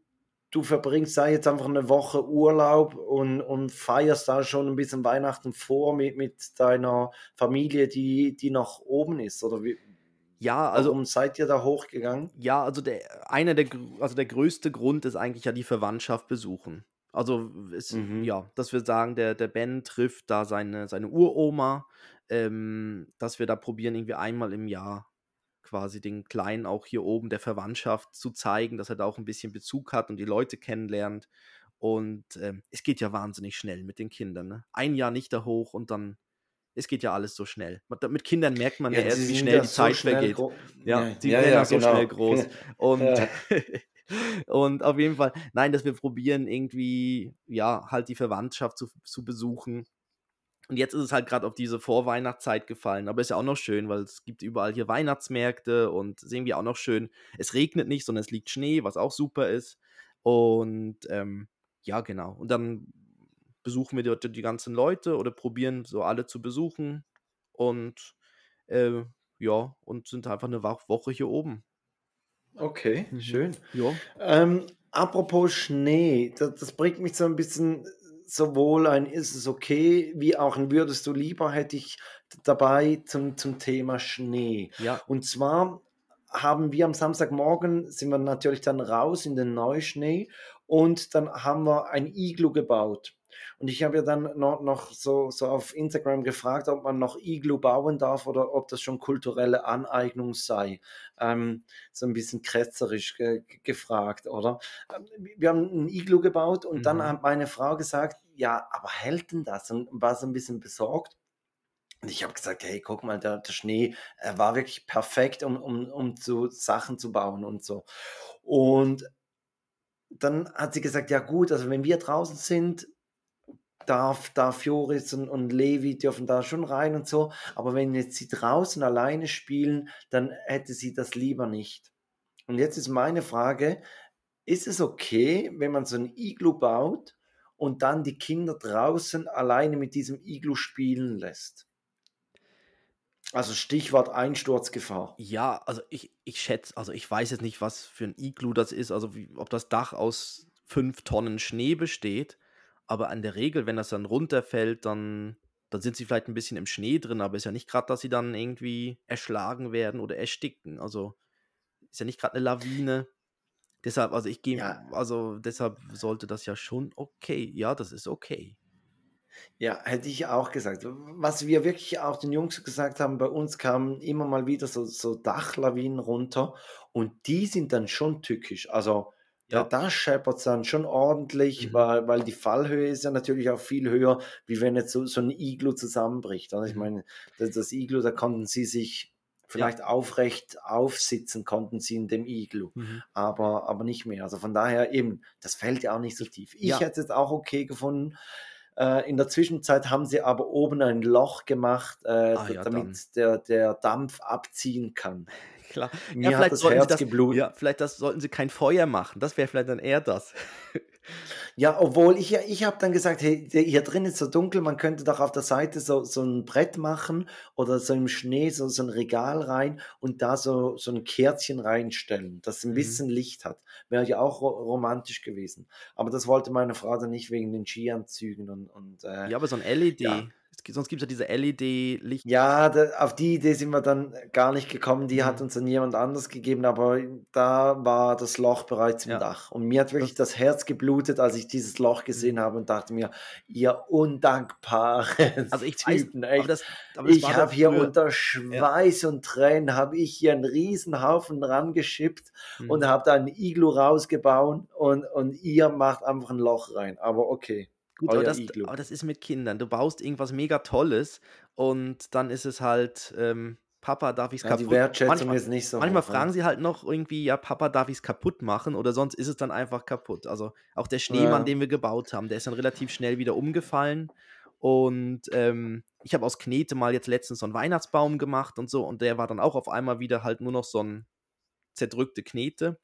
du verbringst da jetzt einfach eine Woche Urlaub und, und feierst da schon ein bisschen Weihnachten vor mit, mit deiner Familie, die, die noch oben ist, oder wie? Ja, also Warum seid ihr da hochgegangen? Ja, also der einer der also der größte Grund ist eigentlich ja die Verwandtschaft besuchen. Also, es, Mhm. ja, dass wir sagen, der, der Ben trifft da seine, seine Uroma, ähm, dass wir da probieren, irgendwie einmal im Jahr quasi den Kleinen auch hier oben der Verwandtschaft zu zeigen, dass er da auch ein bisschen Bezug hat und die Leute kennenlernt. Und ähm, es geht ja wahnsinnig schnell mit den Kindern. Ne? Ein Jahr nicht da hoch und dann, es geht ja alles so schnell. Mit Kindern merkt man ja, Ja, erst, wie schnell die Zeit so vergeht. Ja, Ja, die ja, werden ja, so schnell genau. groß. Und. Und auf jeden Fall, nein, dass wir probieren, irgendwie, ja, halt die Verwandtschaft zu, zu besuchen. Und jetzt ist es halt gerade auf diese Vorweihnachtszeit gefallen. Aber ist ja auch noch schön, weil es gibt überall hier Weihnachtsmärkte und sehen wir auch noch schön. Es regnet nicht, sondern es liegt Schnee, was auch super ist. Und ähm, ja, genau. Und dann besuchen wir die, die, ganzen Leute oder probieren so alle zu besuchen. Und äh, ja, und sind einfach eine Woche hier oben. Okay, mhm. schön. Ja. Ähm, apropos Schnee, das, das, bringt mich so ein bisschen sowohl ein Ist es okay, wie auch ein Würdest du lieber hätte ich dabei zum, zum Thema Schnee. Ja. Und zwar haben wir am Samstagmorgen, sind wir natürlich dann raus in den Neuschnee und dann haben wir ein Iglu gebaut. Und ich habe ja dann noch, noch so, so auf Instagram gefragt, ob man noch Iglu bauen darf oder ob das schon kulturelle Aneignung sei. Ähm, so ein bisschen kretzerisch ge gefragt, oder? Ähm, wir haben ein Iglu gebaut und mhm. dann hat meine Frau gesagt, ja, aber hält denn das? Und war so ein bisschen besorgt. Und ich habe gesagt, hey, guck mal, der, der Schnee äh, war wirklich perfekt, um, um, um zu Sachen zu bauen und so. Und dann hat sie gesagt, ja gut, also wenn wir draußen sind, darf, darf Joris und, und Levi dürfen da schon rein und so, aber wenn jetzt sie draußen alleine spielen, dann hätte sie das lieber nicht. Und jetzt ist meine Frage, ist es okay, wenn man so ein Iglu baut und dann die Kinder draußen alleine mit diesem Iglu spielen lässt? Also Stichwort Einsturzgefahr. Ja, also ich, ich schätze, also ich weiß jetzt nicht, was für ein Iglu das ist, also wie, ob das Dach aus fünf Tonnen Schnee besteht. Aber an der Regel, wenn das dann runterfällt, dann, dann sind sie vielleicht ein bisschen im Schnee drin, aber ist ja nicht gerade, dass sie dann irgendwie erschlagen werden oder ersticken. Also ist ja nicht gerade eine Lawine. Deshalb, also ich gehe, ja. also deshalb sollte das ja schon okay. Ja, das ist okay. Ja, hätte ich auch gesagt. Was wir wirklich auch den Jungs gesagt haben, bei uns kamen immer mal wieder so, so Dachlawinen runter und die sind dann schon tückisch. Also ja. da scheppert es dann schon ordentlich, mhm. weil, weil die Fallhöhe ist ja natürlich auch viel höher, wie wenn jetzt so, so ein Iglu zusammenbricht. Also ich mhm. meine, das, das Iglu, da konnten sie sich vielleicht ja. aufrecht aufsitzen konnten sie in dem Iglu, mhm. aber, aber nicht mehr. Also von daher eben, das fällt ja auch nicht so tief. Ich ja. hätte es auch okay gefunden. Äh, in der Zwischenzeit haben sie aber oben ein Loch gemacht, äh, ah, damit der, der Dampf abziehen kann. Klar. Mir ja, hat das Herz das, geblutet. Ja, vielleicht das, sollten sie kein Feuer machen. Das wäre vielleicht dann eher das. Ja, obwohl ich, ich habe dann gesagt, hey, hier drin ist so dunkel, man könnte doch auf der Seite so, so ein Brett machen oder so im Schnee so, so ein Regal rein und da so, so ein Kerzchen reinstellen, das ein mhm. bisschen Licht hat. Wäre ja auch romantisch gewesen. Aber das wollte meine Frau dann nicht wegen den Skianzügen und. und äh, ja, aber so ein LED. Ja sonst gibt es ja diese LED-Licht. Ja, da, auf die Idee sind wir dann gar nicht gekommen. Die mhm. hat uns dann jemand anders gegeben, aber da war das Loch bereits im ja. Dach. Und mir hat wirklich das, das, Herz geblutet, als ich dieses Loch gesehen mhm. habe und dachte mir, ihr undankbaren also ich Typen, weiß, aber das, aber das ich habe hier unter Schweiß ja. und Tränen, habe ich hier einen Riesenhaufen rangeschippt mhm. und habe da ein Iglu rausgebaut und, und ihr macht einfach ein Loch rein. Aber okay. Gut, aber das, aber das, ist mit Kindern. Du baust irgendwas mega Tolles und dann ist es halt, ähm, Papa, darf ich es ja, kaputt machen? Die Wertschätzung manchmal, ist nicht so. Manchmal hoch, ne? fragen sie halt noch irgendwie, ja, Papa, darf ich es kaputt machen? Oder sonst ist es dann einfach kaputt. Also auch der Schneemann, ja. den wir gebaut haben, der ist dann relativ schnell wieder umgefallen. Und ähm, ich habe aus Knete mal jetzt letztens so einen Weihnachtsbaum gemacht und so. Und der war dann auch auf einmal wieder halt nur noch so ein zerdrückte Knete.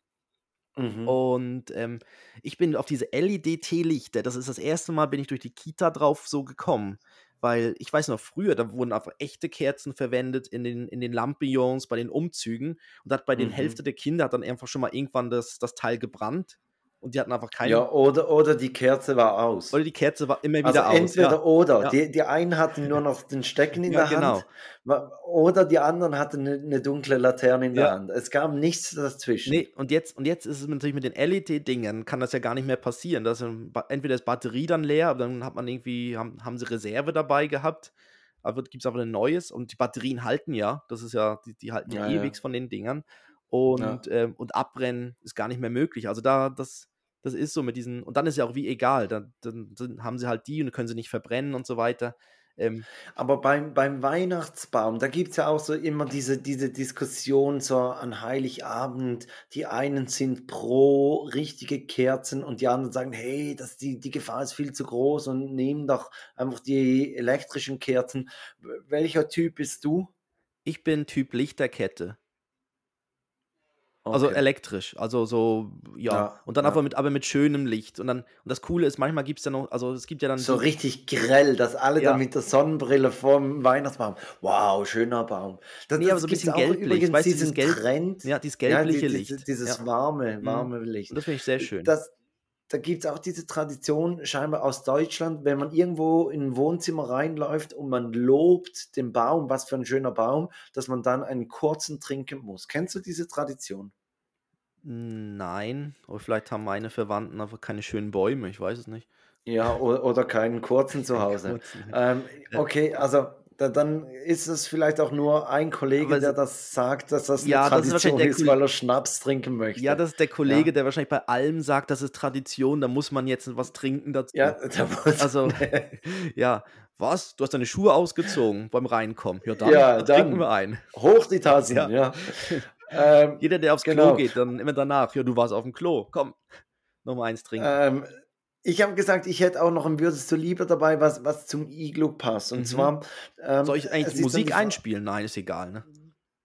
Mhm. Und ähm, ich bin auf diese LED-Teelichter, das ist das erste Mal, bin ich durch die Kita drauf so gekommen. Weil ich weiß noch, früher, da wurden einfach echte Kerzen verwendet in den, in den Lampions, bei den Umzügen. Und hat bei mhm. den Hälfte der Kinder hat dann einfach schon mal irgendwann das, das Teil gebrannt und die hatten einfach keine. Ja, oder, oder die Kerze war aus. Oder die Kerze war immer wieder also aus. Entweder ja. oder. Ja. Die, die einen hatten nur noch den Stecken in ja, der genau. Hand. Oder die anderen hatten eine, eine dunkle Laterne in der Hand. Es gab nichts dazwischen. Nee, und jetzt, und jetzt ist es natürlich mit den LED-Dingen, kann das ja gar nicht mehr passieren. Das entweder ist Batterie dann leer, aber dann hat man irgendwie, haben, haben sie Reserve dabei gehabt. Aber gibt es aber ein neues und die Batterien halten ja. Das ist ja, die, die halten ja, ewig von den Dingern und, ja. ähm, und abbrennen ist gar nicht mehr möglich. Also da, das, das ist so mit diesen, und dann ist ja auch wie egal, dann, dann, dann haben sie halt die und können sie nicht verbrennen und so weiter. Ähm, Aber beim, beim Weihnachtsbaum, da gibt es ja auch so immer diese, diese Diskussion so an Heiligabend. Die einen sind pro richtige Kerzen und die anderen sagen, hey, das, die, die Gefahr ist viel zu groß und nehmen doch einfach die elektrischen Kerzen. Welcher Typ bist du? Ich bin Typ Lichterkette. Also okay. Also elektrisch, also so, ja. ja und dann ja. aber mit, aber mit schönem Licht. Und dann, und das Coole ist, manchmal gibt es ja noch, also es gibt ja dann. So richtig grell, dass alle ja. dann mit der Sonnenbrille vorm Weihnachtsbaum. Wow, schöner Baum. Das, nee, aber so ein bisschen gelblich. Weißt du, diesen Gelb, Trend. Ja, dieses gelbliche die, Licht. Dieses warme, mhm. warme Licht. Und das finde ich sehr schön. Das, da gibt es auch diese Tradition scheinbar aus Deutschland, wenn man irgendwo in ein Wohnzimmer reinläuft und man lobt den Baum, was für ein schöner Baum, dass man dann einen kurzen trinken muss. Kennst du diese Tradition? Nein, aber vielleicht haben meine Verwandten einfach keine schönen Bäume, ich weiß es nicht. Ja, oder, oder keinen kurzen zu Hause. ähm, okay, also da, dann ist es vielleicht auch nur ein Kollege, Aber der das sagt, dass das eine ja, Tradition das ist, ist weil er Schnaps trinken möchte. Ja, das ist der Kollege, ja. der wahrscheinlich bei allem sagt, das ist Tradition, da muss man jetzt was trinken dazu. Ja, da muss Also, ja, was? Du hast deine Schuhe ausgezogen beim Reinkommen. Ja, dann, ja, dann trinken wir ein. Hoch die Tassen, ja. ja. Ähm, Jeder, der aufs genau. Klo geht, dann immer danach, ja, du warst auf dem Klo, komm, nochmal eins trinken. Ähm, ich habe gesagt, ich hätte auch noch ein Würdest du lieber dabei, was, was zum Iglu passt. Und mhm. zwar. Ähm, Soll ich eigentlich Musik einspielen? Nein, ist egal, ne?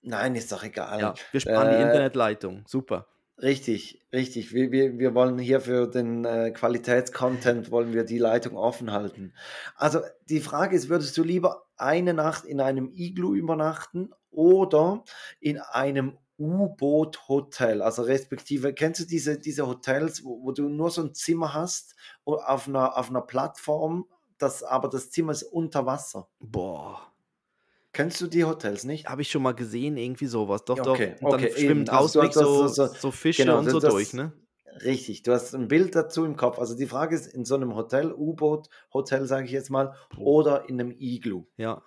Nein, ist doch egal. Ja, wir sparen äh, die Internetleitung. Super. Richtig, richtig. Wir, wir, wir wollen hier für den äh, Qualitätscontent wollen wir die Leitung offen halten. Also die Frage ist, würdest du lieber eine Nacht in einem Iglu übernachten oder in einem U-Boot-Hotel, also respektive, kennst du diese, diese Hotels, wo, wo, du nur so ein Zimmer hast auf einer, auf einer Plattform, das, aber das Zimmer ist unter Wasser? Boah. Kennst du die Hotels nicht? Habe ich schon mal gesehen, irgendwie sowas. Doch, okay, doch. Und okay, dann schwimmt also draußen so, so, so, Fische genau, und so das, durch, ne? Richtig, du hast ein Bild dazu im Kopf. Also die Frage ist, in so einem Hotel, U-Boot, Hotel sage ich jetzt mal, oder in einem Iglu. Ja.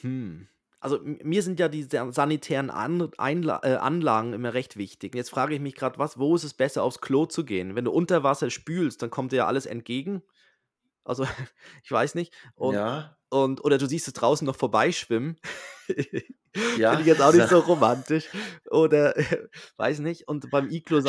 Hm also mir sind ja die sanitären An Einla äh, Anlagen immer recht wichtig. Jetzt frage ich mich gerade, was, wo ist es besser, aufs Klo zu gehen? Wenn du unter Wasser spülst, dann kommt dir ja alles entgegen. Also, ich weiß nicht. Und, ja. und, oder du siehst es draußen noch vorbeischwimmen. Ja. Finde ich jetzt auch nicht so romantisch. Oder weiß nicht. Und beim Iglo.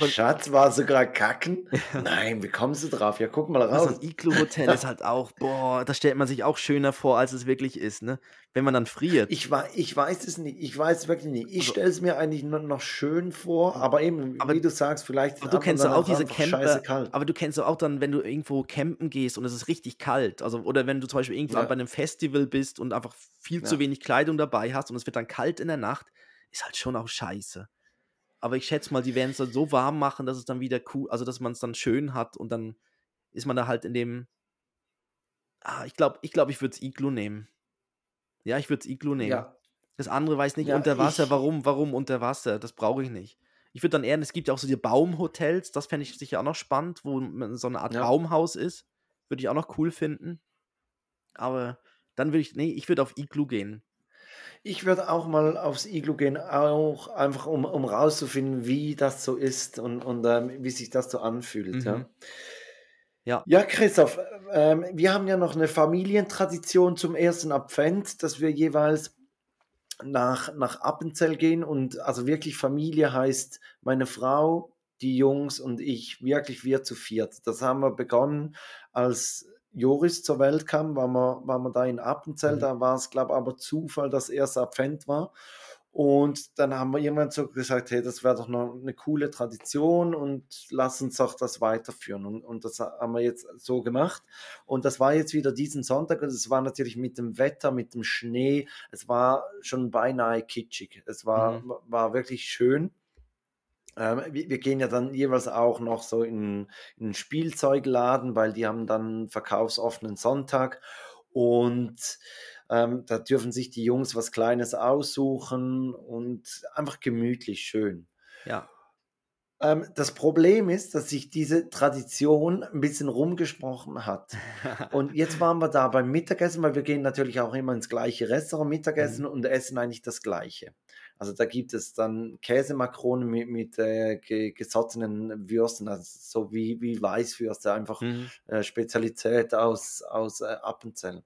Beim Schatz war sogar kacken? Nein, wie kommst du drauf? Ja, guck mal raus. So ein Iglo-Hotel ist halt auch, boah, da stellt man sich auch schöner vor, als es wirklich ist, ne? Wenn man dann friert. Ich, ich weiß es nicht. Ich weiß es wirklich nicht. Ich also, stelle es mir eigentlich nur noch schön vor, aber eben, aber, wie du sagst, vielleicht. Aber du kennst auch diese Camper. Aber du kennst auch dann, wenn du irgendwo campen gehst und es ist richtig kalt. Also, oder wenn du zum Beispiel irgendwo ja. bei einem Festival bist und einfach viel ja. zu wenig Kleidung dabei hast und es wird dann kalt in der Nacht, ist halt schon auch scheiße. Aber ich schätze mal, die werden es dann so warm machen, dass es dann wieder cool, also dass man es dann schön hat und dann ist man da halt in dem. Ah, ich glaube, ich, glaub, ich würde es Iglu nehmen. Ja, ich würde es Iglu nehmen. Ja. Das andere weiß nicht, ja, unter Wasser, warum, warum unter Wasser? Das brauche ich nicht. Ich würde dann eher, es gibt ja auch so die Baumhotels, das fände ich sicher auch noch spannend, wo so eine Art ja. Baumhaus ist. Würde ich auch noch cool finden. Aber dann würde ich, nee, ich würde auf Iglu gehen. Ich würde auch mal aufs Iglu gehen, auch einfach um, um rauszufinden, wie das so ist und, und ähm, wie sich das so anfühlt. Mhm. Ja. Ja. ja, Christoph, ähm, wir haben ja noch eine Familientradition zum ersten Advent, dass wir jeweils nach, nach Appenzell gehen und also wirklich Familie heißt meine Frau, die Jungs und ich, wirklich wir zu viert. Das haben wir begonnen als Joris zur Welt kam, waren wir, waren wir da in Appenzell, mhm. da war es, glaube ich, aber Zufall, dass erst Advent war. Und dann haben wir irgendwann so gesagt, hey, das wäre doch noch eine coole Tradition und lass uns doch das weiterführen. Und, und das haben wir jetzt so gemacht. Und das war jetzt wieder diesen Sonntag und es war natürlich mit dem Wetter, mit dem Schnee, es war schon beinahe kitschig. Es war, mhm. war wirklich schön. Ähm, wir, wir, gehen ja dann jeweils auch noch so in, in einen Spielzeugladen, weil die haben dann verkaufsoffenen Sonntag und ähm, da dürfen sich die Jungs was Kleines aussuchen und einfach gemütlich schön. Ja. Ähm, das Problem ist, dass sich diese Tradition ein bisschen rumgesprochen hat. und jetzt waren wir da beim Mittagessen, weil wir gehen natürlich auch immer ins gleiche Restaurant Mittagessen mhm. und essen eigentlich das Gleiche. Also da gibt es dann Käsemakronen mit, mit äh, gesottenen Würsten, also so wie, wie Weißwürste, einfach mhm. äh, Spezialität aus, aus äh, Appenzell.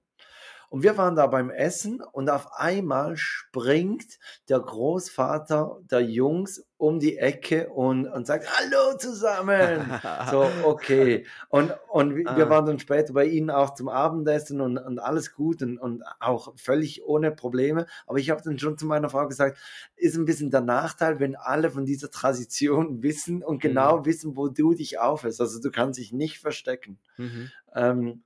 Und wir waren da beim Essen und auf einmal springt der Großvater der Jungs um die Ecke und, und sagt, hallo zusammen. so, okay. Und, und wir ah. waren dann später bei ihnen auch zum Abendessen und, und alles gut und, und auch völlig ohne Probleme. Aber ich habe dann schon zu meiner Frau gesagt, ist ein bisschen der Nachteil, wenn alle von dieser Tradition wissen und genau mhm. wissen, wo du dich aufhältst. Also du kannst dich nicht verstecken. Mhm. Ähm,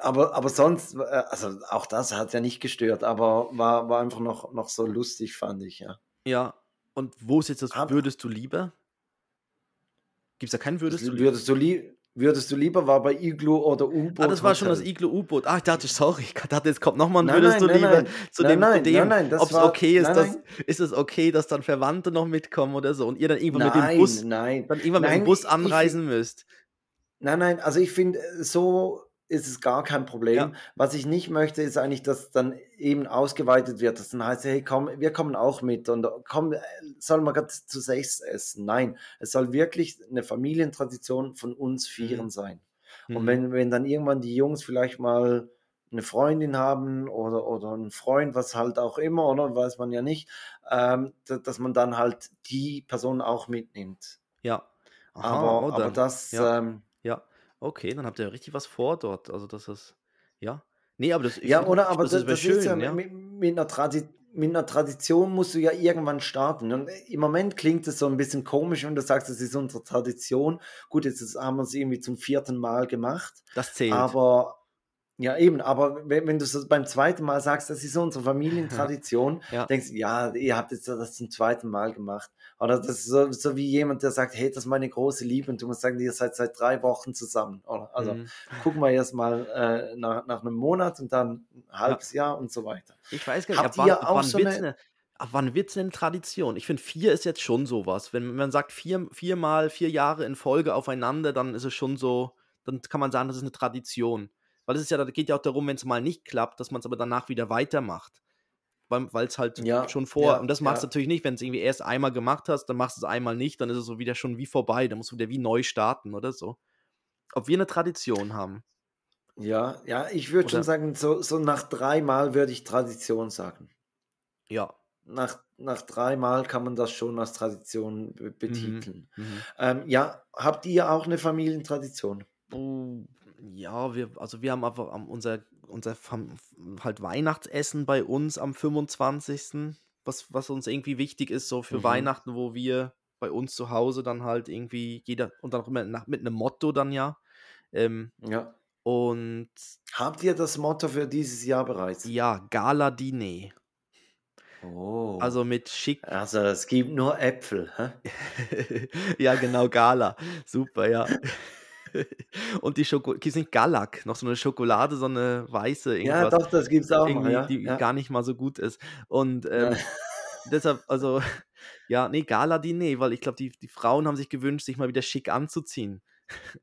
aber, aber sonst, äh, also auch das hat ja nicht gestört, aber war, war einfach noch, noch so lustig, fand ich, ja. Ja, und wo ist jetzt das, würdest du lieber? Gibt es da keinen Würdest du lieber? Würdest du, li würdest du lieber, war bei Iglu oder U-Boot? Ah, das war schon das Iglu-U-Boot. Ah, ich dachte, sorry, ich dachte, jetzt kommt nochmal ein Würdest nein, du lieber nein, zu nein, dem, nein, dem nein, nein, ob es okay ist, dass, ist es okay, dass dann Verwandte noch mitkommen oder so und ihr dann irgendwann mit dem Bus, nein, dann irgendwann mit dem Bus anreisen ich, müsst. Nein, nein, also ich finde, so ist es gar kein Problem. Ja. Was ich nicht möchte, ist eigentlich, dass dann eben ausgeweitet wird, dass dann heißt, hey, komm, wir kommen auch mit und komm, soll man gerade zu sechs essen. Nein, es soll wirklich eine Familientradition von uns Vieren mhm. sein. Mhm. Und wenn, wenn dann irgendwann die Jungs vielleicht mal eine Freundin haben oder, oder einen Freund, was halt auch immer, oder weiß man ja nicht, ähm, dass man dann halt die Person auch mitnimmt. Ja. Aha, aber, aber das, ja. Ähm, ja. Okay, dann habt ihr richtig was vor dort. Also das ist, ja. Nee, aber das Ja, oder? Aber das, das, das schön, ist ja, ja. Mit, mit, einer mit, einer Tradition musst du ja irgendwann starten. Und Im Moment klingt es so ein bisschen komisch, wenn du sagst, das ist unsere Tradition. Gut, jetzt haben wir es irgendwie zum vierten Mal gemacht. Das zählt. Aber ja, eben, aber wenn, wenn du es beim zweiten Mal sagst, das ist unsere Familientradition, ja. denkst du, ja, ihr habt jetzt das zum zweiten Mal gemacht. Oder das ist so, so wie jemand, der sagt, hey, das ist meine große Liebe und du musst sagen, ihr seid seit drei Wochen zusammen. Oder? Also mhm. gucken wir erst mal äh, nach, nach einem Monat und dann ein halbes ja. Jahr und so weiter. Ich weiß gar nicht, Habt ab ihr wann, auch wann so eine, eine Ab wann wird es denn Tradition? Ich finde, vier ist jetzt schon sowas. Wenn man sagt, vier, viermal, vier Jahre in Folge aufeinander, dann ist es schon so, dann kann man sagen, das ist eine Tradition. Weil es ist ja, da geht ja auch darum, wenn es mal nicht klappt, dass man es aber danach wieder weitermacht. Weil es halt ja, schon vor, ja, und das machst du ja. natürlich nicht, wenn es irgendwie erst einmal gemacht hast, dann machst du es einmal nicht, dann ist es so wieder schon wie vorbei, dann musst du wieder wie neu starten oder so. Ob wir eine Tradition haben. Ja, ja, ich würde schon sagen, so, so nach dreimal würde ich Tradition sagen. Ja. Nach, nach dreimal kann man das schon als Tradition mhm, betiteln. Mhm, ähm, ja, habt ihr auch eine Familientradition? Oh, ja, wir, also wir haben einfach unser, unser halt Weihnachtsessen bei uns am 25. Was, was uns irgendwie wichtig ist, so für mhm. Weihnachten, wo wir bei uns zu Hause dann halt irgendwie jeder und dann auch immer nach, mit einem Motto dann ja. Ähm, ja. Und habt ihr das Motto für dieses Jahr bereits? Ja, Gala Dine. Oh. Also mit schick. Also es gibt nur Äpfel, hä? ja, genau, Gala. Super, ja. und die Schokolade, gibt es nicht Galack, noch so eine Schokolade, so eine weiße irgendwas. Ja, doch, das gibt es auch mal, ja. Die ja. gar nicht mal so gut ist. Und ähm, deshalb, also, ja, nee, Gala-Diner, weil ich glaube, die, die Frauen haben sich gewünscht, sich mal wieder schick anzuziehen.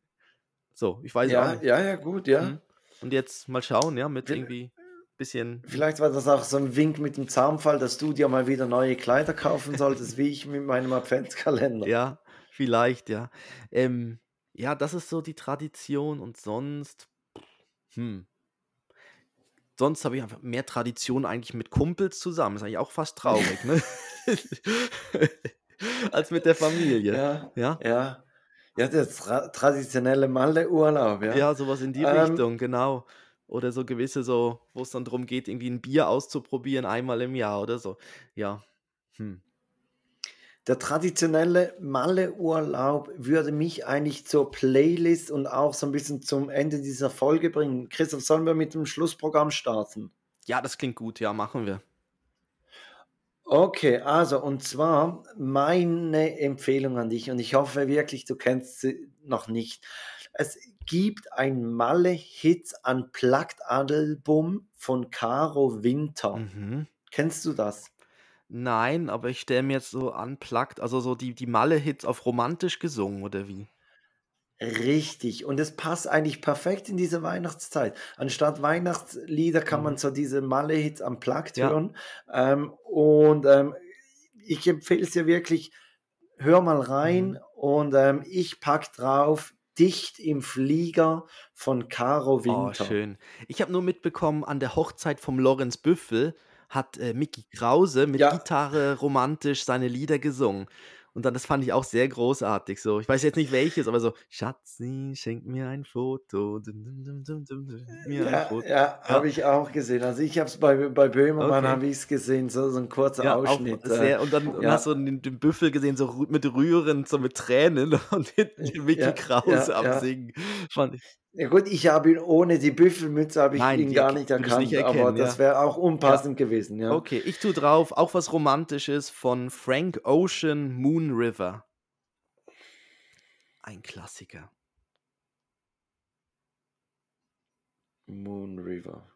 so, ich weiß ja, auch nicht. Ja, ja, gut, ja. Mhm. Und jetzt mal schauen, ja, mit irgendwie bisschen. Vielleicht war das auch so ein Wink mit dem Zaunfall, dass du dir mal wieder neue Kleider kaufen solltest, wie ich mit meinem Adventskalender. Ja, vielleicht, ja. Ähm, ja, das ist so die Tradition und sonst, hm. Sonst habe ich einfach mehr Tradition eigentlich mit Kumpels zusammen. Ist eigentlich auch fast traurig, ne? Als mit der Familie. Ja, ja. Ja, ja der tra traditionelle Malle-Urlaub, ja. Ja, sowas in die ähm, Richtung, genau. Oder so gewisse, so, wo es dann darum geht, irgendwie ein Bier auszuprobieren, einmal im Jahr oder so. Ja. Hm der traditionelle Malle-Urlaub würde mich eigentlich zur Playlist und auch so ein bisschen zum Ende dieser Folge bringen. Christoph, sollen wir mit dem Schlussprogramm starten? Ja, das klingt gut, ja, machen wir. Okay, also und zwar meine Empfehlung an dich und ich hoffe wirklich, du kennst sie noch nicht. Es gibt ein Malle Hits Unplugged Album von Caro Winter. Mhm. Kennst du das? Nein, aber ich stelle mir jetzt so unplugged, also so die, die Malle-Hits auf romantisch gesungen oder wie? Richtig. Und es passt eigentlich perfekt in diese Weihnachtszeit. Anstatt Weihnachtslieder kann man mhm. so diese Malle-Hits unplugged Ja. hören. Ähm, und ähm, ich empfehle es dir wirklich, hör mal rein. Mhm. Und ähm, ich pack drauf Dicht im Flieger von Caro Oh, Winter. schön. Ich habe nur mitbekommen, an der Hochzeit vom Lorenz Büffel hat äh, Mickey Krause mit Ja. Gitarre romantisch seine Lieder gesungen. Und dann, das fand ich auch sehr großartig. So, ich weiß jetzt nicht welches, aber so, Schatzi, schenk mir ein Foto. Dum, dum, dum, mir ein Foto. ja, habe ich auch gesehen. Also ich habe es bei, bei Böhmermann Okay. habe ich es gesehen, so, so ein kurzer Ja, auch Ausschnitt. äh, sehr, und dann und hast du den, den Büffel gesehen, so mit Rühren, so mit Tränen und hinten Mickey ja, Krause ja, am ja. Singen. Fand ich, ja gut, ich habe ihn ohne die Büffelmütze habe ich Nein, ihn gar nicht erkannt, nicht erkennen, aber das wäre auch unpassend ja. gewesen, ja. Okay, ich tue drauf auch was Romantisches von Frank Ocean Moon River. ein Klassiker. Moon River.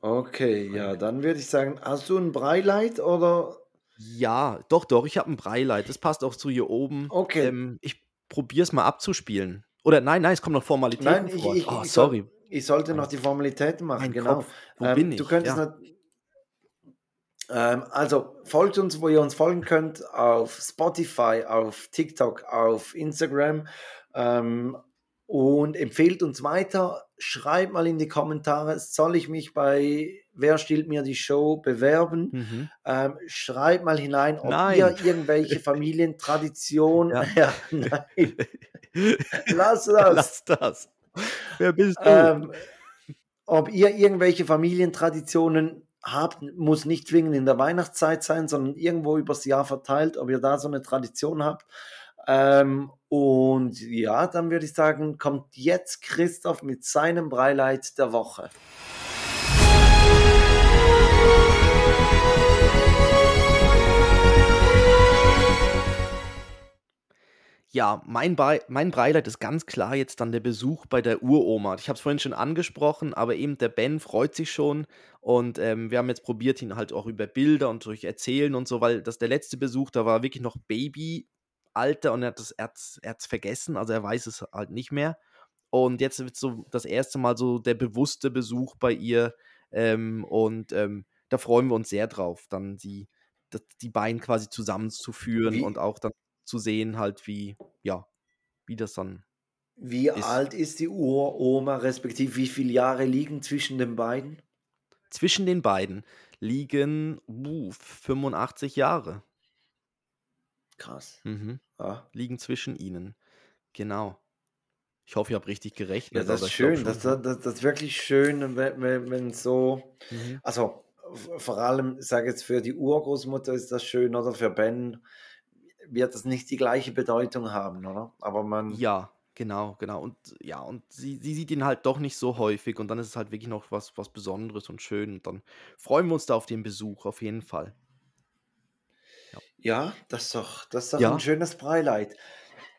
Okay, ja, dann würde ich sagen, hast du ein Breileit oder? Ja, doch, doch, ich habe ein Breileit. Das passt auch zu hier oben. Okay. Ähm, ich probiere es mal abzuspielen. Oder nein, nein, es kommen noch Formalitäten Nein, ich, ich, oh, ich, sorry. soll, ich sollte noch die Formalitäten machen, Mein genau. Kopf. Wo bin ich? Du könntest Ja. nat- ähm, also folgt uns, wo ihr uns folgen könnt, auf Spotify, auf TikTok, auf Instagram ähm, und empfehlt uns weiter. Schreibt mal in die Kommentare, soll ich mich bei Wer stiehlt mir die Show bewerben? Mhm. Ähm, schreibt mal hinein, ob Nein. ihr irgendwelche Familientraditionen. Ja. Ja. nein. Lass das. Lass das. Wer bist du? Ähm, ob ihr irgendwelche Familientraditionen habt, muss nicht zwingend in der Weihnachtszeit sein, sondern irgendwo übers Jahr verteilt, ob ihr da so eine Tradition habt. Ähm, und ja, dann würde ich sagen, kommt jetzt Christoph mit seinem Breileit der Woche. Ja, mein, Brei mein Beileid ist ganz klar jetzt dann der Besuch bei der Uroma. Ich habe es vorhin schon angesprochen, aber eben der Ben freut sich schon und ähm, wir haben jetzt probiert, ihn halt auch über Bilder und durch Erzählen und so, weil das der letzte Besuch, da war wirklich noch Babyalter und er hat es er hat's, er hat's vergessen, also er weiß es halt nicht mehr. Und jetzt wird so das erste Mal so der bewusste Besuch bei ihr ähm, und ähm, da freuen wir uns sehr drauf, dann die, das, die beiden quasi zusammenzuführen Wie- und auch dann zu sehen, halt, wie, ja, wie das dann. Wie Ist- alt ist die Uroma, respektive wie viele Jahre liegen zwischen den beiden? Zwischen den beiden liegen uh, 85 Jahre. Krass. Mhm. Ja. Liegen zwischen ihnen. Genau. Ich hoffe, ich habe richtig Ja, gerechnet. das aber ist ich schön. Das, ja. das, das ist wirklich schön, wenn, wenn, wenn so. Mhm. Also vor allem, sage jetzt für die Urgroßmutter ist das schön, oder für Ben wird das nicht die gleiche Bedeutung haben, oder? Aber man. Ja, genau, genau. Und ja, und sie, sie sieht ihn halt doch nicht so häufig und dann ist es halt wirklich noch was, was Besonderes und schön. Und dann freuen wir uns da auf den Besuch, auf jeden Fall. Ja, das ist doch, das ist doch Ja. ein schönes Breileit.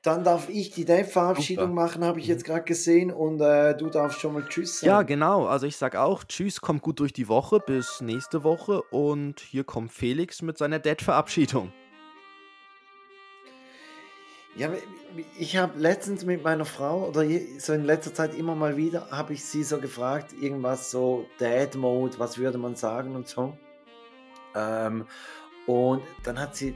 Dann darf ich die Dave-Verabschiedung Super. machen, habe ich Mhm. jetzt gerade gesehen, und äh, du darfst schon mal Tschüss Ja, sagen. genau. Also ich sag auch, tschüss, kommt gut durch die Woche, bis nächste Woche. Und hier kommt Felix mit seiner Dad-Verabschiedung. Ja, ich habe letztens mit meiner Frau oder so in letzter Zeit immer mal wieder, habe ich sie so gefragt, irgendwas so Dad-Mode, was würde man sagen und so. Ähm, und dann hat sie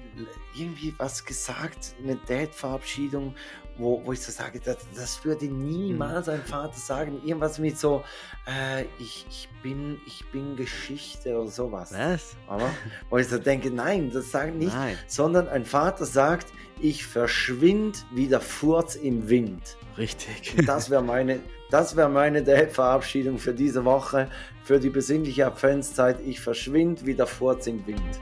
irgendwie was gesagt, eine Dad-Verabschiedung, wo, wo ich so sage, das, das würde niemals ein Vater sagen. Irgendwas mit so, äh, ich, ich, bin, ich bin Geschichte oder sowas. Was? Aber, wo ich so denke, nein, das sagen nicht Nein. sondern ein Vater sagt, ich verschwind wie der Furz im Wind. Richtig. Und Das wäre meine, das wär meine Verabschiedung für diese Woche, für die besinnliche Adventszeit. Ich verschwind wie der Furz im Wind.